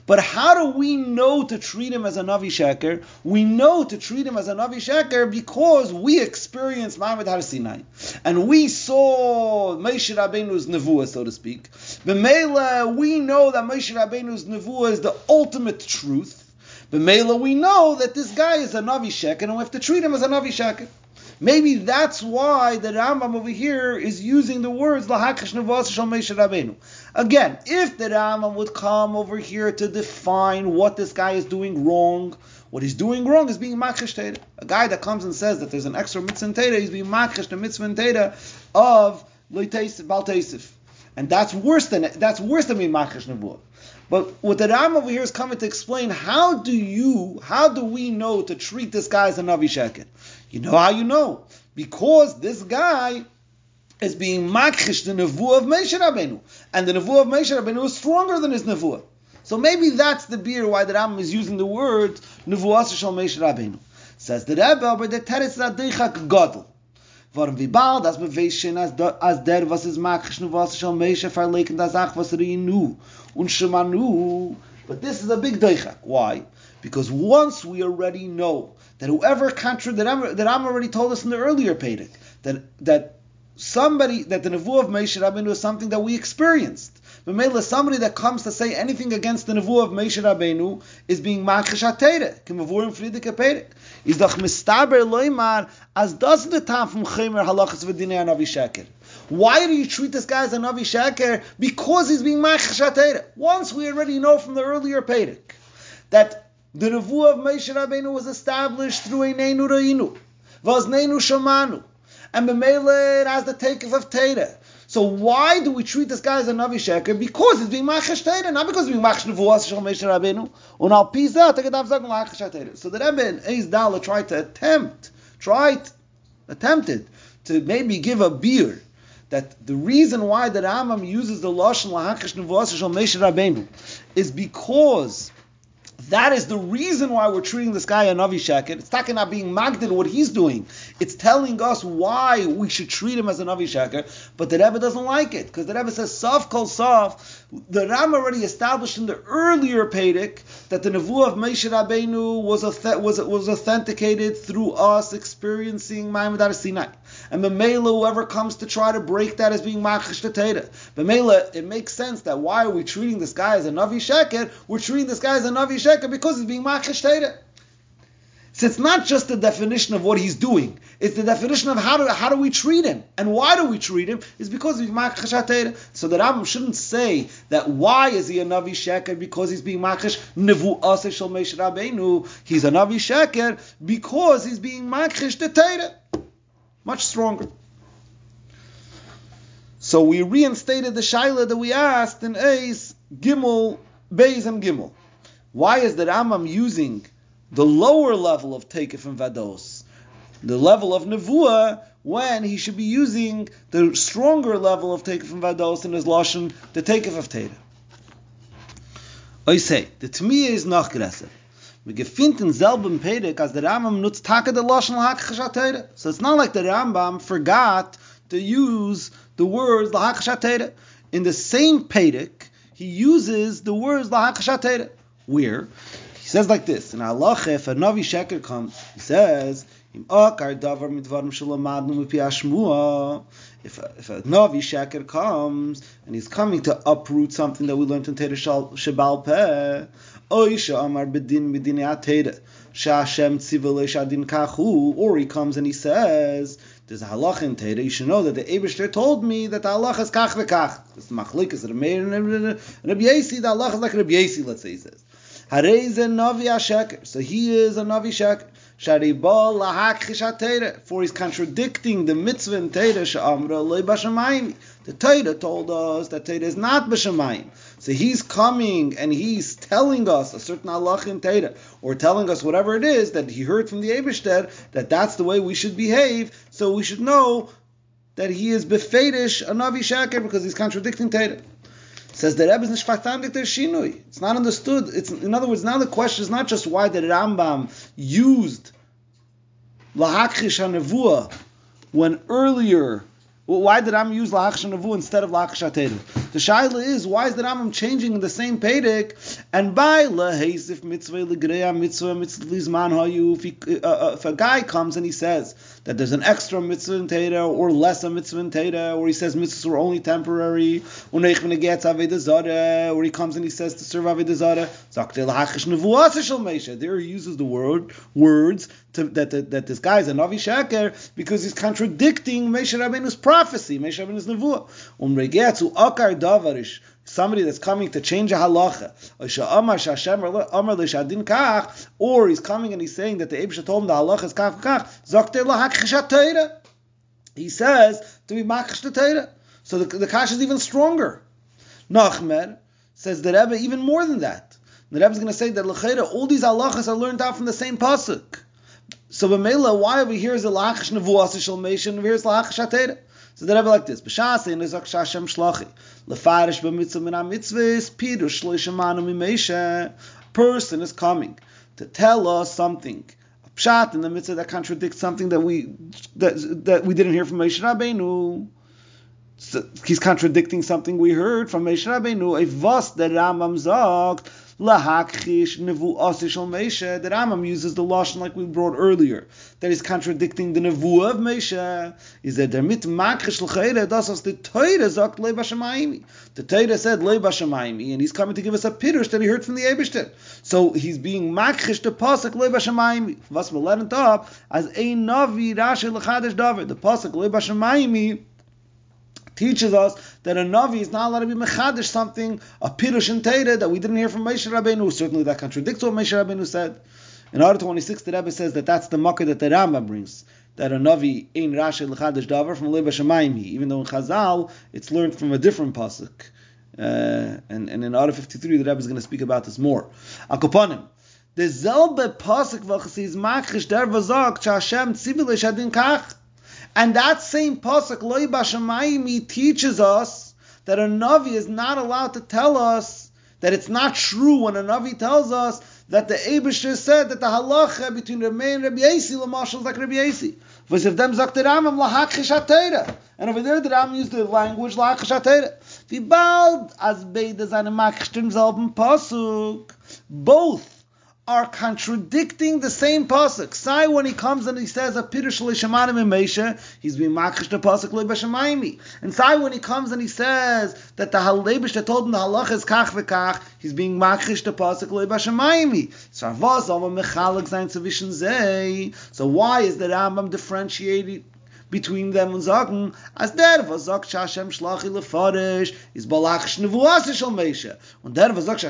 But how do we know to treat him as a Navi Sheker? We know to treat him as a Navi Sheker because we experienced Ma'amad Har Sinai. And we saw Moshe Rabbeinu's Nevuah, so to speak. B'meila, we know that Moshe Rabbeinu's Nevuah is the ultimate truth. B'meila, we know that this guy is a Navi Sheker and we have to treat him as a Navi Sheker. Maybe that's why the Rambam over here is using the words Lahakash Nevas Shal Rabbeinu. Again, if the Rambam would come over here to define what this guy is doing wrong, what he's doing wrong is being makish teda. A guy that comes and says that there's an extra mitzvah teda, he's being makish the mitzvah teda of Balteisif. And that's worse than that's worse than being makish nevuah. But what the Ram over here is coming to explain, how do you, how do we know to treat this guy as a Navi Sheket? You know how you know? Because this guy is being makhish the nevuah of Moshe Rabbeinu, and the nevuah of Moshe Rabbeinu is stronger than his nevuah. So maybe that's the beer why the Ram is using the word nevuah shel Moshe Rabbeinu. Says the Rebbe, but the teretz radeichak gadol. Warum wie bald das as as der was is makhish nevuah shel Moshe verleken das ach was reinu und shemanu. But this is a big deichak. Why? Because once we already know that whoever contra that I'm, that I'm already told us in the earlier Pedic that that somebody that the nevuah of Moshe Rabbeinu is something that we experienced. Memela, somebody that comes to say anything against the nevuah of Moshe Rabbeinu is being makish atere. Kemavurim friedike Pedic. Is loimar as doesn't the time from chemer halachas v'dinei anavi sheker. Why do you treat this guy as a Navi Sheker? Because he's being Machish Once we already know from the earlier Pedic that the Nevuah of Moshe Rabbeinu was established through a Neinu Reinu. Was Neinu Shamanu. And Bemele has the takeoff of Teda. So why do we treat this guy as a Navi Sheker? Because he's being Machash Teda, not because he's being Machash Nevuah Shal Moshe Rabbeinu. Und al Pisa, Tegadav Zag Machash Teda. So the Rebbe in Eis Dala tried to attempt, tried, attempted to maybe give a beer that the reason why the Rambam uses the Lashon Lahachash Nevuah Shal Moshe Rabbeinu is because that is the reason why we're treating this guy a Navi Sheket. It's talking about being magdid what he's doing. It's telling us why we should treat him as a Navi Sheket, but the Rebbe doesn't like it because the Rebbe says Saf kol Saf. The Ram already established in the earlier Pedic that the Nevuah of Moshe Rabbeinu was, was, was authenticated through us experiencing Ma'amad Sinai. And Mamela, whoever comes to try to break that is being Machish the Teda. Mamela, it makes sense that why are we treating this guy as a Navi Sheket? We're treating this guy as a Navi Sheket because he's being Machish Teda. So it's not just the definition of what he's doing; it's the definition of how do how do we treat him and why do we treat him is because he's makish So the Rambam shouldn't say that why is he a navi sheker because he's being makish nevu shel Rabbeinu. He's a navi sheker because he's being makish the Much stronger. So we reinstated the shaila that we asked in Ace Gimel Beis and Gimel. Why is the Rambam using the lower level of Takef and Vados, the level of Nevuah, when he should be using the stronger level of Tekef from Vados in his Lashon, the Tekef of Teda. I say, the Tmiya is noch größer. We gefind in selben Pedek as the Rambam nutzt Taka the Lashon Lahakashat So it's not like the Rambam forgot to use the words Lahakashat In the same Pedek, he uses the words Lahakashat Where? He says like this, in Allah, if a Navi Sheker comes, he says, if a, if a Navi Sheker comes and he's coming to uproot something that we learned in Teda Shabal Peh, or he comes and he says, there's a halach in Teda, you should know that the Ebershter told me that the halach is kach v'kach. This machlik is Rabbi Yesi, the halach is like Rabbi Yesi, let's say he says. Harei ze Navi Sheker, so he is a Navi Sheker. For he's contradicting the mitzvah in Teira. The Teira told us that Teira is not b'shamayim. So he's coming and he's telling us a certain halach in Teira, or telling us whatever it is that he heard from the Eibishter, that that's the way we should behave. So we should know that he is befedish a Navi Shaker because he's contradicting Teira. Says the Rebbe is verstandig der Shinui. It's not understood. It's in other words, now the question is not just why the Rambam used lahakrish hanevua when earlier. Why did Rambam use lahakrish hanevua instead of lahakrish The shaila is why is the Rambam changing in the same pedic and by laheisif mitzvah legreya mitzvah mitzvah lizman hayu uh, uh, if a guy comes and he says that there's an extra mitzvah in Teda or less a mitzvah in Teda, or he says mitzvahs are only temporary, or he comes and he says to serve Avedazara, there he uses the word words to, that, that, that this guy is a Navi Shaker because he's contradicting Moshe Rabbeinu's prophecy, Moshe Rabbeinu's Nevuah. Somebody that's coming to change a halacha, or he's coming and he's saying that the Abisha told him the halacha is kach kach, he says to be makish the Torah. So the, the kash is even stronger. Nachmer says the Rebbe even more than that. The Rebbe is going to say that lechera, all these halachas are learned out from the same pasuk. So b'meila, why over here is the lachish nevuas shel meishin, over here is lachish atera. So the Rebbe like this: B'shas in Ezak Shashem Shlochi lefarish b'mitzvah min ha'mitzvahs pirush shloishamanu mimeisha. Person is coming to tell us something. A pshat in the mitzvah that contradicts something that we that, that we didn't hear from Moshe Rabbeinu. So he's contradicting something we heard from Moshe Rabbeinu. A vos that Rambam sagt lahakchish nevu'as shel Moshe. The Rambam uses the lashon like we brought earlier, that is contradicting the nevuah of Moshe. Is that der mit makrish l'chayre das as the Torah lei b'shamayim. The Torah said b'shamayim, and he's coming to give us a pirush that he heard from the Eibushter. So he's being makrish the pasuk lei b'shamayim. Was we learned up as a navi rashi l'chadash David. The pasuk b'shamayim teaches us that a Navi is not allowed to be Mechadish something, a Pirush and Teire that we didn't hear from Moshe Rabbeinu. Certainly that contradicts what Moshe Rabbeinu said. In order 26, the Rebbe says that that's the makkah that the Rambam brings. That a Navi in Rashi L'chadish Davar from Leba Shemaimi, even though in Chazal it's learned from a different pasuk. Uh, and, and in Order 53, the Rebbe is going to speak about this more. Akoponim. The Zelbe pasuk welches is der vazak cha Hashem tzivile shadin kach. And that same pasuk loy bashamayim teaches us that a navi is not allowed to tell us that it's not true when a navi tells us that the Abishah said that the halacha between Rabbi and Rabbi Yasi Lamashal is like Rabbi Yasi. Them zakte Ramam lahachish And over there the Ram used the language lahachish hatera. Wie as beide seine selben pasuk. Both are contradicting the same pasuk. Sai when he comes and he says a pirush l'shamanim Mesha, he's being makish the pasuk le'bashamaymi. And Sai when he comes and he says that the halebish that told him the halach is kach v'kach, he's being makish the pasuk zay. So why is the Rambam differentiating? Between them und sagen, als der, was sagt Hashem schlachi balach. Und der, was sagt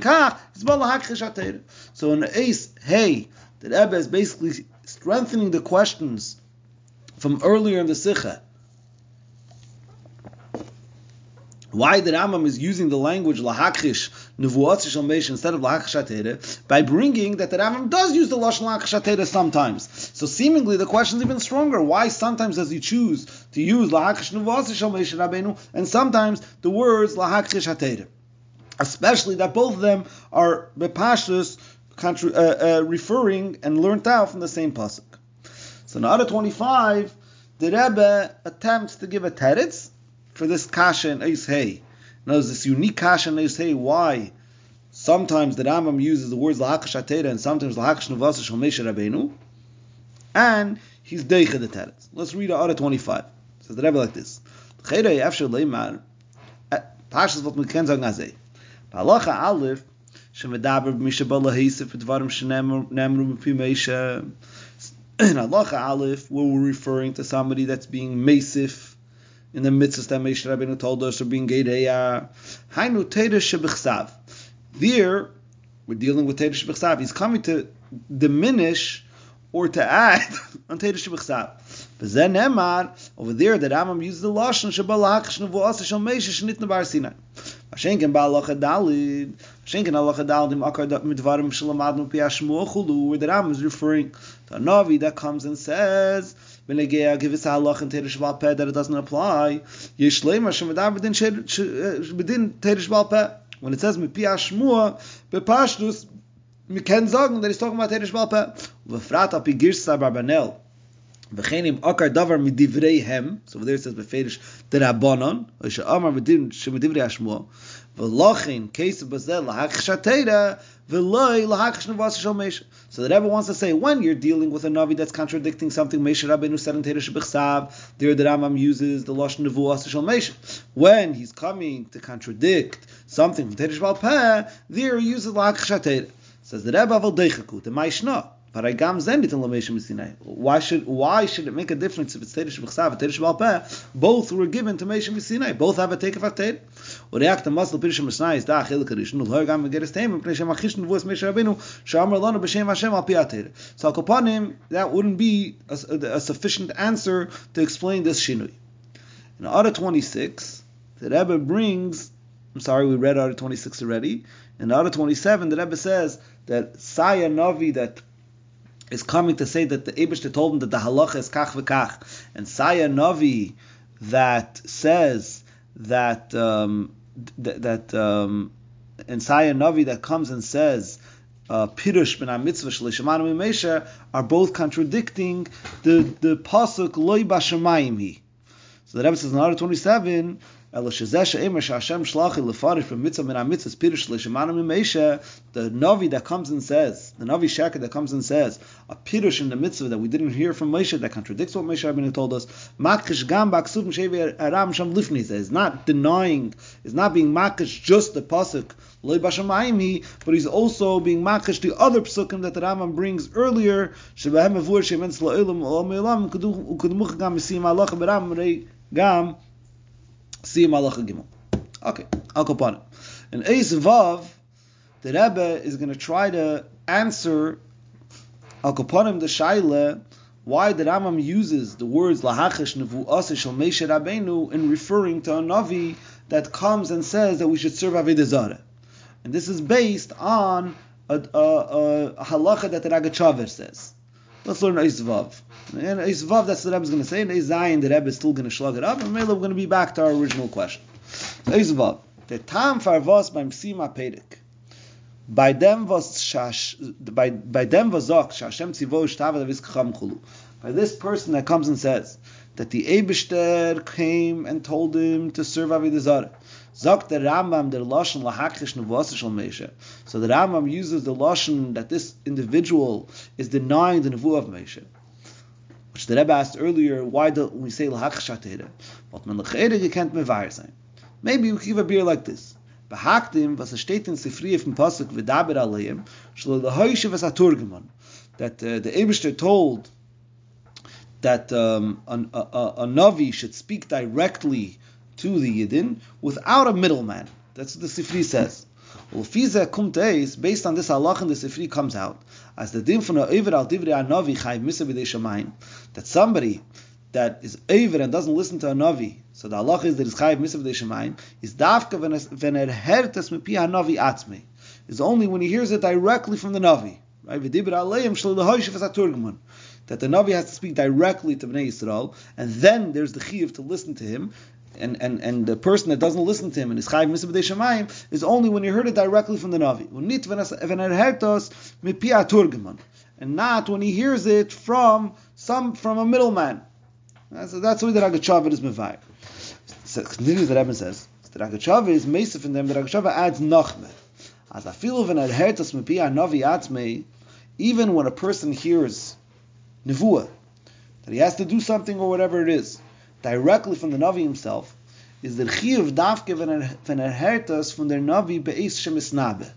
kach, balach. So in Ace, hey, the Rebbe is basically strengthening the questions from earlier in the Sikha. Why the Rambam is using the language lahakish nevuot shel instead of lahakish by bringing that the Rambam does use the lashon lahakish sometimes. So seemingly the question is even stronger. Why sometimes does he choose to use lahakish nuvasi shal Moshe Rabbeinu and sometimes the words lahakish hatera? Especially that both of them are bepashtus, uh, uh, referring and learnt out from the same pasuk. So in Ada 25, the Rebbe attempts to give a teretz for this kasha in Eis Hey. Now, there's this unique kasha in Eis Hey. Why? Sometimes the Rambam uses the words lahakish hatera and sometimes lahakish nuvasa shal Moshe Rabbeinu. And he's deicha the teretz. Let's read Ada 25. Says the Rebbe like this. Cheder after leimar, Pashas what we can sagen azay. Halacha Aleph, שמדבר במי שבא להיסף בדברים שנאמרו מפי מישה. In Halacha Aleph, where we're referring to somebody that's being mesif in the mitzvahs that Moshe Rabbeinu told us, or being Gedeya. Uh, Hainu Teda Shebichsav. There, we're dealing with Teda Shebichsav. He's coming to diminish or to add <laughs> on Teda Shebichsav. But then Emar, over there, the Rambam uses the Lashon Shabbalach Shnevuas Shal Moshe Shnitna Bar Sinai. Schenken ba loch dalid schenken loch dalid im akar mit varim shlamad nu pi ashmu khulu where the ram is referring to a navi that comes and says when they give us a loch in terish valpe that it doesn't apply yesh lema shem da bedin bedin terish valpe when it says mit pi ashmu be pashdus mi ken sagen that is talking about terish valpe ve frat op girsa barbanel וכן אוקר דבר מדבריהם, so there it says בפרש דרבנון, או שאמר שמדברי השמוע, V'lochin case of bazel lahakshataira v'loy lahakshnu v'asishol So the Rebbe wants to say when you're dealing with a navi that's contradicting something Meisha Rabbeinu said in Teresh Bechsav, there the Rambam uses the lashon nevu asishol Meisha. When he's coming to contradict something from Teresh Balpeh, there he uses lahakshataira. Says the Rebbe v'ldeichaku the Maishna. Why should why should it make a difference if it's Teresh B'chsav and Balpeh? Both were given to Meishim Sinai. Both have a take of a Teresh. Pirish Misnai is da B'Shem Hashem Al Piatir. So that wouldn't be a, a, sufficient answer to explain this Shinui. In Ara 26, the Rebbe brings. I'm sorry, we read Ara 26 already. In Ara 27, the Rebbe says that Saya Navi that is coming to say that the Abishter told him that the halacha is kach v'kach, and Saya Navi that says that um, th- that um, Navi that comes and says uh, Pirush ben mitzvah shleishamanu Mesha are both contradicting the the pasuk loy bashamayim he. So the Rebbe says in 127 the Navi that comes and says, the Navi Shaka that comes and says, a pirush in the mitzvah that we didn't hear from Moshe that contradicts what Moshe Rabbeinu told us, is not denying, is not being makish just the pasuk but he's also being makish the other psukim that the Rambam brings earlier, shebahem avur shemen sla'ilam olam olam kudu gam misim alach beram gam See Malacha Gimel. Okay, I'll go it. In Eis Vav, the Rebbe is going to try to answer Al the Shaila why the Rambam uses the words Lahachish Nevu Shal Moshe Rabbeinu in referring to a Navi that comes and says that we should serve Avodah Zarah. And this is based on a, a, a, a halacha that the Ragachaver says. Let's learn Eis Vav. And Eis Vav, that's what the Rebbe is going to say. And Eis Zayin, the Rebbe is still going to slug it up. And maybe we're going to be back to our original question. Eis Vav. The tam farvos beim Sima Pedik. Bei dem was shash, by by dem was sagt, Hashem tzivo ishtava levis kacham chulu. By this person that comes and says that the Eibishter came and told him to serve Avodah Zarah. Sagt der Rambam der Lashon lahakish nevuasa shel Moshe. So the Rambam uses the Lashon that this individual is denying the nevuah of Moshe. Which the Rebbe asked earlier, why do we say lahakish atera? But man lechede gekent mevayer sein. Maybe we give a beer like this. Behaktim, was er steht in Sifri from Pasuk v'daber aleim, shlo lehoyshe was aturgemon. That uh, the Eibishter told that um, a, a, a Navi should speak directly to the Yidin without a middleman. That's what the Sifri says. Well, Fiza Kumteis, based on this halach and the Sifri comes out, as the din from Oiver al Divri Navi that somebody that is Oiver and doesn't listen to a Navi, so the halach is that is Chayv Misa B'dei is dafka when er hertes mepi Navi atzmei. Is only when he hears it directly from the Navi. Right? That the Navi has to speak directly to Bnei Yisrael, and then there's the Chiv to listen to him, and, and, and the person that doesn't listen to him and is Chayiv Misa B'dei Shemayim is only when you heard it directly from the Navi. And not when he hears it from some from a middleman. That's, that's the way the Ragachav is Mevayr. So continues the Rebbe says, the Ragachav is Mesif in them, the Ragachav adds Nachme. As I feel when I heard us Mepia Navi Atzmei, even when a person hears Nevuah, that he has to do something or whatever it is, directly from the Navi himself, is the Chiyuv hört us from der Navi Be'ez Shemisnabe.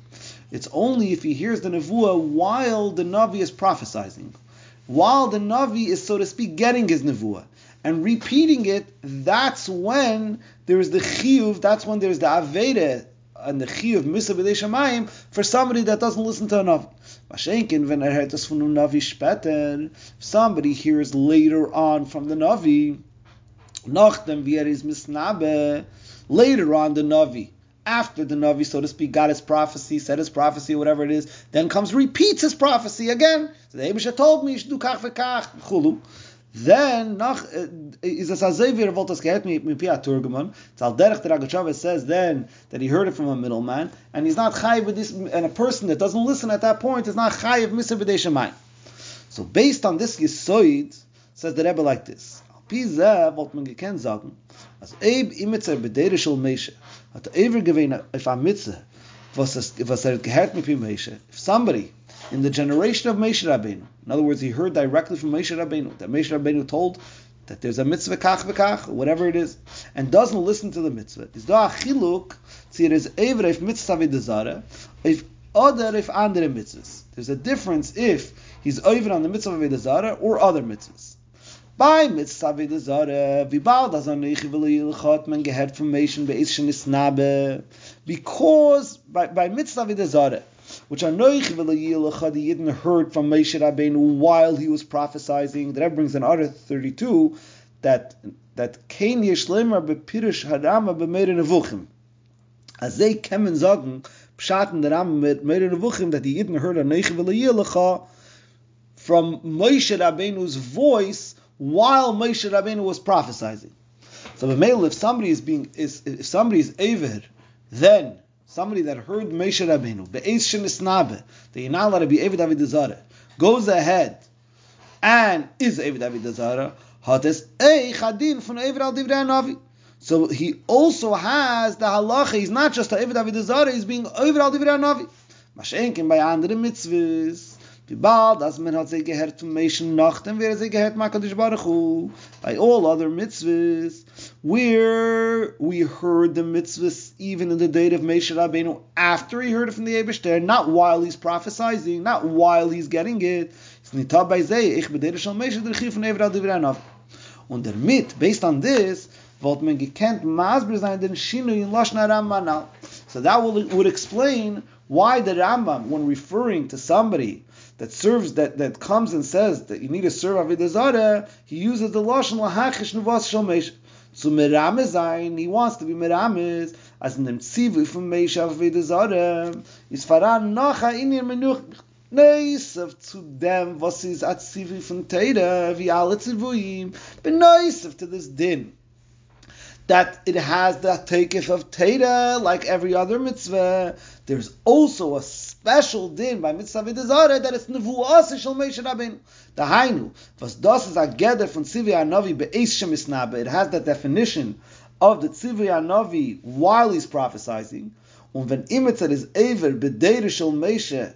It's only if he hears the Nevuah while the Navi is prophesying. While the Navi is, so to speak, getting his Nevuah and repeating it, that's when there is the Chiyuv, that's when there's the Aveda and the Chiyuv Misa Shamayim for somebody that doesn't listen to a Navi. Mashenkin, when er hört das von Navi später, somebody hears later on from the Navi, nachdem wie er is misnabe, later on the Navi, after the Navi, so to speak, got his prophecy, said his prophecy, whatever it is, then comes, repeats his prophecy again. So the Abisha told me, you should do kach v'kach, chulu. Then, nach, uh, is es azay wie er wollte es mit Pia Turgeman, it's al derech der Agachava says then that he heard it from a middleman, and he's not chayiv with this, and a person that doesn't listen at that point is not chayiv misa v'dei So based on this yisoid, says the Rebbe like this, al pi zeh, wollt man gekent sagen, as Eib imitzer bedere Meshe, hat er ever gewähne, if a mitzah, was, es, was er gehört mit Meshe, if somebody, in the generation of Moshe Rabbeinu. In other words, he heard directly from Moshe Rabbeinu that Moshe Rabbeinu told that there's a mitzvah kach v'kach, whatever it is, and doesn't listen to the mitzvah. Is da achiluk, see it is ever if mitzvah v'dezara, if other if andere mitzvahs. There's a difference if he's over on the mitzvah v'dezara or other mitzvahs. By mitzvah v'dezara, v'bal dazan neichi v'liyilchot men gehert from be'is shenisnabe, because by, by mitzvah v'dezara, which are Noich v'layilachad, he didn't heard from Moshe Rabbeinu while he was prophesying. That brings an other 32 that that kein yeshlemer bepirish harama b'meir nevuchim. As they kemen sagen, pshaten der Ram mit meir nevuchim, that he didn't heard a Noich v'layilacha from Moshe Rabbeinu's voice while Moshe Rabbeinu was prophesying. So, if somebody is being is if somebody is aver, then somebody that heard Moshe Rabbeinu, be'ez shemisnabe, that you're not allowed to be Eved David Zara, goes ahead and is Eved David Zara, hates a chadin from Eved al Divrei Navi. So he also has the halacha. He's not just Eved David Zara. He's being Eved al Divrei Navi. Maschenken by anderen mitzvahs. Wie bald, als man hat sich gehört Menschen noch, dann wäre sie gehört Baruch Hu. By all other mitzvahs, where we heard the mitzvahs even in the date of Moshe Rabbeinu, after he heard it from the Ebershter, not while he's prophesying, not while he's getting it. It's nita bei zei, ich bedere shal Chiv von Und based on this, man sein den Shinu in Lashna Rambanal. So that will, would explain why the Rambam, when referring to somebody that serves that that comes and says that you need to serve Avodah Zarah, he uses the lashon lahachish nuvas shalmesh. So meramezayin, he wants to be merames as in dem tzivu from Meish Avodah Zarah. Is faran nacha inir menuch Neisav to dem, was is at tzivu from Teira, vi alle tzivuyim, but to this din that it has the takef of Teda like every other mitzvah. There's also a special din by mitzvah v'dezara that it's nevuas shel Moshe Rabbeinu. The hainu was das is a gather from Tzivi Anavi be'eis shemisnabe. It has that definition of the Tzivi Anavi while he's prophesying. Und wenn is ever bedeire shel Moshe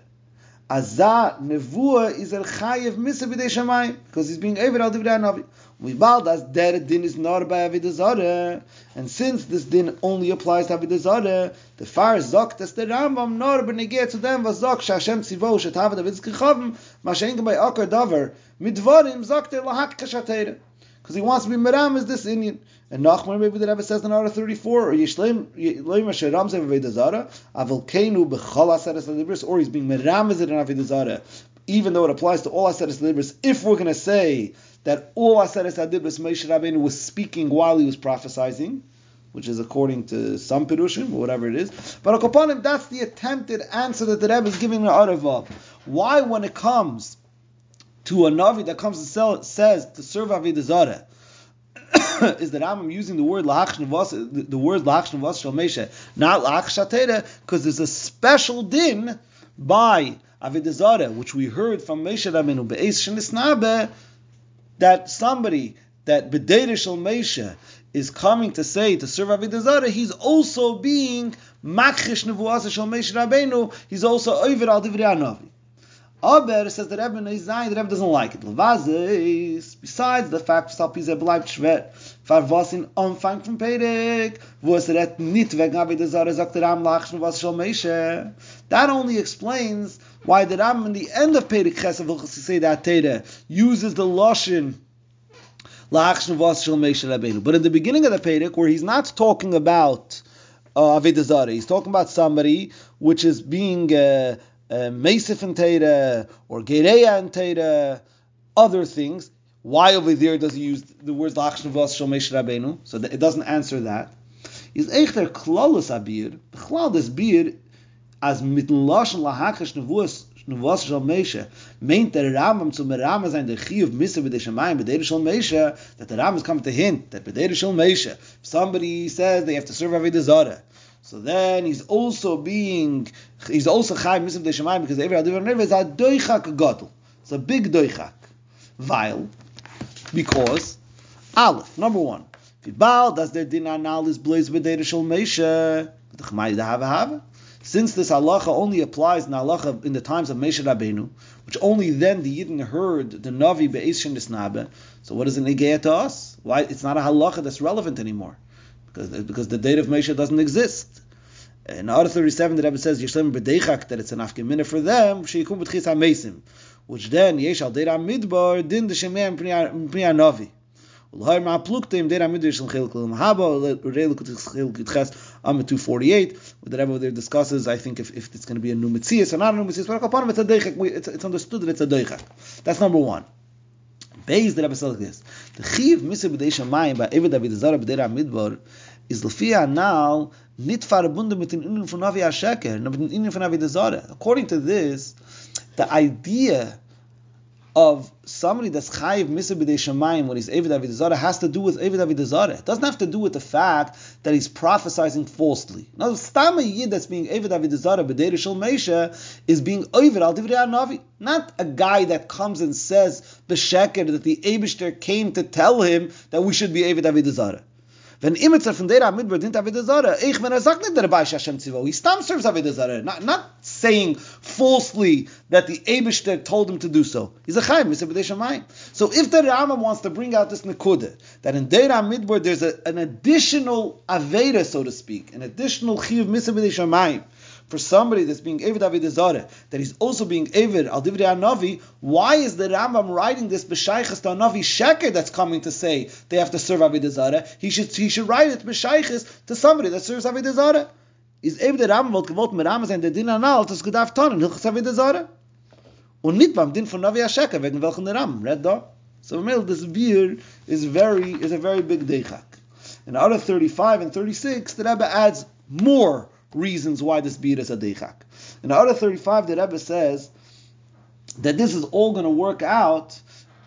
Azah nevuah is er chayev misa b'dei shamayim because he's being ever al divrei Anavi. We bald as der din is not by Avidazara, and since this din only applies to Avidazara, the far zokt as the Rambam nor benegeh to them was zok shashem tzivo shet havad avids kichavim ma shein by akar davar. Midvarim zokt er lahak because he wants to be meram as this Indian. And Nachman maybe the Rebbe says in Ara 34, or Yishleim Yishleim Asher Ramzeh Avidazara, Avil Keinu b'chol aseres or he's being meram as it in Avidazara, even though it applies to all aseres libris. If we're going to say that all Aseres Adibris Moshe Rabbeinu was speaking while he was prophesying, which is according to some Pirushim, or whatever it is. But Akopanim, that's the attempted answer that the Rebbe is giving the Arava. Why, when it comes to a Navi that comes and sell, says to serve Avodah Zarah <coughs> is that I'm using the word lahach the, the word lahach shnevas shel not lahach shatera, because there's a special din by Avodah Zarah, which we heard from Mesha Rabbeinu be'es shenisnabe, that somebody that b'deir shel Mesha is coming to say to serve Avodah Zarah, he's also being makhish nevuas shel Mesha Rabbeinu. He's also over al divrei Anavi. Aber says the Rebbe is the Rebbe doesn't like it. Levazis, besides the fact er bleibt schwer, far was in Anfang von Perek, wo es nit wegen sagt der Ram was Mesha. That only explains why the Ram in the end of Perek Chesed will say that Tere uses the Lashon but in the beginning of the Perek, where he's not talking about uh, he's talking about somebody which is being uh, Mesif and Teira or Gereya and Teira, other things. Why over there does he use the words Lachsh Navos Shal Rabbeinu? So it doesn't answer that. Is Eichter Klolus Abir, Bechlal this as mit Lashon Lahakish Navos was shal mesha meint der Rambam zum Rambam sein der Chiyuv misse with the Shemayim b'der shal mesha that the Rambam is coming to hint that b'der shal mesha somebody says they have to serve Avodah Zarah so then he's also being he's also with the Shemayim because every other nerve is a doichak gadol. It's a big doichak. Vile because Aleph number one Vibal does their din anal is blaze b'der shal mesha the Chmai da hava hava. Since this halacha only applies in halacha in the times of Moshe Rabbeinu, which only then the Yidden heard the Navi be'eshin nisnabe, so what does it negate to us? Why it's not a halacha that's relevant anymore? Because, because the date of Moshe doesn't exist. In Order 37, the Rebbe says, Yishlem b'deichak, that it's an afkemina for them, sheyikum b'tchis ha which then, yesh al deira midbar, din de shemeh p'nei Navi. Ulhar ma plukte der amidir shel chil kulam haba reil kut chil gitchas am 248 the Rebbe there discusses I think if, if it's going to be a new mitzvah so not a new mitzvah but upon it's a deichak it's, it's understood that it's a deichak that's number one Beis the Rebbe says this the chiv misa b'dei shamayim ba eved avid zara b'dei amidbar is lefi anal nit verbunden mit den innen von Navi HaSheker mit den innen von according to this the idea of somebody that's chayiv misa b'dei shemayim when he's Eved Avidazara has to do with Eved Avidazara. It doesn't have to do with the fact that he's prophesying falsely. Now, Stam Yid that's being Eved Avidazara b'dei Shel Meisha is being Eved al Divrei Navi. Not a guy that comes and says b'sheker that the Ebishter came to tell him that we should be Eved Avidazara. Wenn immer von der Amidbar dient Avidazara, ich, wenn er sagt nicht der Rebbe Hashem Tzivo, he stam serves Avidazara, not, not saying falsely that the Abishter told him to do so. He's a Chaim, So if the Rama wants to bring out this Nekuda, that in Deir Midbar there's a, an additional Aveda, so to speak, an additional Chiv Misabedei for somebody that's being Eved Avid Zara, that he's also being Eved Al Divrei Navi, why is the Rambam writing this B'Shaychas to Navi Sheker that's coming to say they have to serve Avid Zara? He should, he should write it B'Shaychas to somebody that serves Avid Zara is eben der Ram wollte gewollt mit Ram sein der Din anal das gedarf ich wieder sagen und nicht beim Din von Navia Shaka wegen welchen der Ram red da so this beer is very is a very big dechak. In other 35 and 36 the Rebbe adds more reasons why this beer is a dechak in other 35 the Rebbe says that this is all going to work out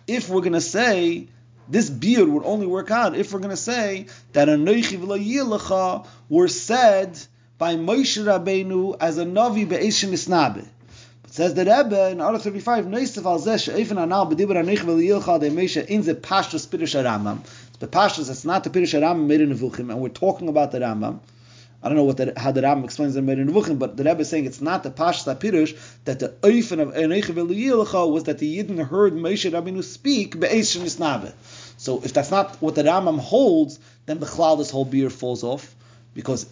if we're going to say this beard would only work out if we're going to say that anoichi v'lo were said by Moshe Rabbeinu as a Navi be'eshin isnabe. It says the Rebbe in Arah 35, Neisef al zeh she'efen anal b'dibra nech v'liyilcha de Moshe in the Pashtus Pirush Rambam. It's the Pashtus, it's not the Pirush Rambam made in Nevuchim, and we're talking about the Rambam. I don't know what the, how the Rambam explains the made in Nevuchim, but the Rebbe is saying it's not the Pashtus Pirush, that the Eifen of Nech v'liyilcha was that the Yidden heard Moshe Rabbeinu speak be'eshin isnabe. So if that's not what the Rambam holds, then the this whole beer falls off, because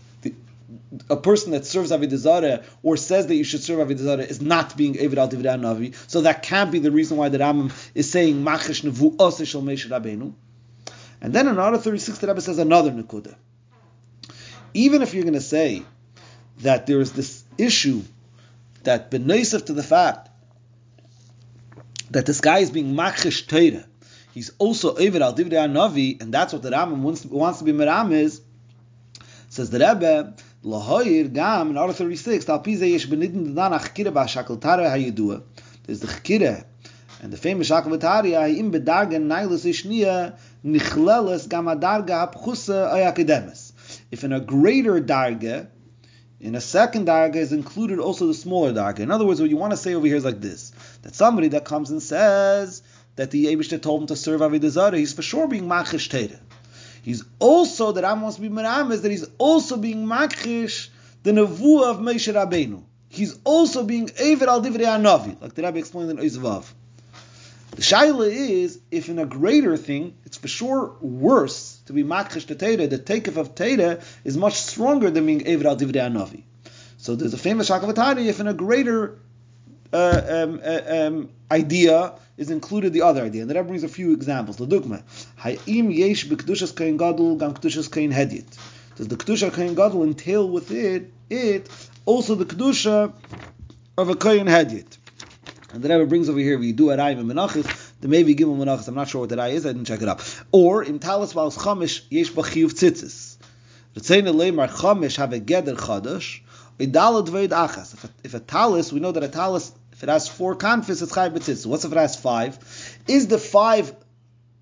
a person that serves Avidazara or says that you should serve Avidazara is not being Avid al Divrei Navi. So that can't be the reason why the Rambam is saying Machish Nevu Osishal Meish Rabbeinu. And then in Arah 36, the Rebbe says another Nakuda. Even if you're going to say that there is this issue that benesif to the fact that this guy is being Machish he's also Avid al Navi, and that's what the Rambam wants, wants to be Meram is, says the Rebbe, Lahoyer gam in order 36, tal pize yesh benidin dan a chkira ba shakeltare ha yedua. There's the chkira, And the famous Shakavatari, im bedargen nailus ishnia nichleles gamadarga hapchusa ayakademis. If in a greater darga, in a second darga is included also the smaller darga. In other words, what you want to say over here is like this: that somebody that comes and says that the Abishter told him to serve Avidazara, he's for sure being machish teda. He's also that I must be is that he's also being machish the nevuah of Moshe Rabbeinu. He's also being Eved al Divrei Anavi, like the Rabbi explained in Oizvav. The shaila is, if in a greater thing, it's for sure worse to be makrish to the takeoff of Teda is much stronger than being Eved al Divrei Anavi. So there's a famous Shakavatari, if in a greater uh, um, uh, um, idea is included the other idea. And that brings a few examples. The dogma. Ha'im yesh b'kedushas kain gadol gam kedushas kain hedyet. Does the kedusha kain gadol entail with it it also the kedusha of a kain hedyet? And the Rebbe brings over here, we do arayim and menachis, the maybe gimel menachis, I'm not sure what that is, I didn't check it up. Or, in talis vaus chamish, yesh b'chiyuv tzitzis. Ritzein leimar chamish have a geder chadash, idalad veid achas. If a, talis, we know that a talis, if it has four confis, it's chayiv b'tzitzis. What's if it has five? Is the five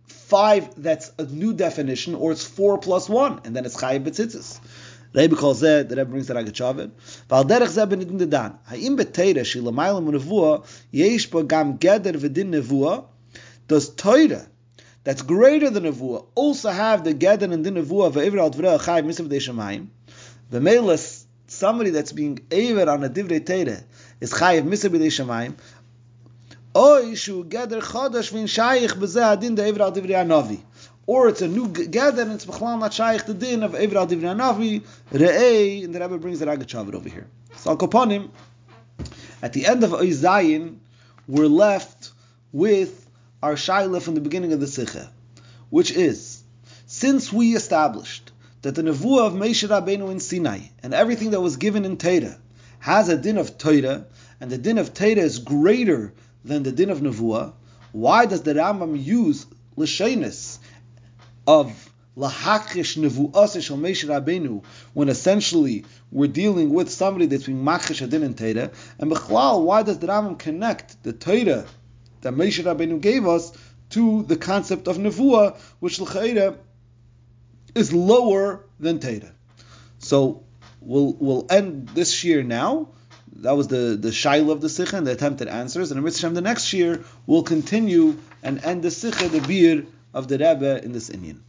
five that's a new definition, or it's four plus one, and then it's chayiv b'tzitzis? Rebbe calls that, the Rebbe brings the Ragatchavit. Val derech zeh benidin de dan. Ha'im beteira shi lamayla munevua, yesh ba gam geder v'din nevua, does Torah, that's greater than nevua, also have the geder and din nevua ve'ivra al dvrei chayiv misav de shemayim? V'meilas, somebody that's being aver on a divrei Torah is chayiv misav de shemayim, oy shu geder chodesh v'in shayich b'zeh adin de ivra al divrei anavi or it's a new and it's b'chlal not shaykh the din of Evra Divrei Navi Re'ei and the Rebbe brings the Ragat over here. So Al at the end of Oizayin, we're left with our Shaila from the beginning of the Sikha, which is, since we established that the Nevuah of Moshe Rabbeinu in Sinai and everything that was given in Torah has a din of Torah, and the din of Torah is greater than the din of Nevuah, why does the Rambam use L'Shenis of lahakish nevu'as shel Rabbeinu, when essentially we're dealing with somebody that's being machish adin and Torah, and b'chlal, why does the Rambam connect the Torah that Moshe Rabbeinu gave us to the concept of nevuah, which l'chayda is lower than Torah? So we'll we'll end this year now. That was the the shaila of the sikha and the attempted answers, and in Mitzvah the next year we'll continue and end the sikha, the beer of the Rebbe in this Indian.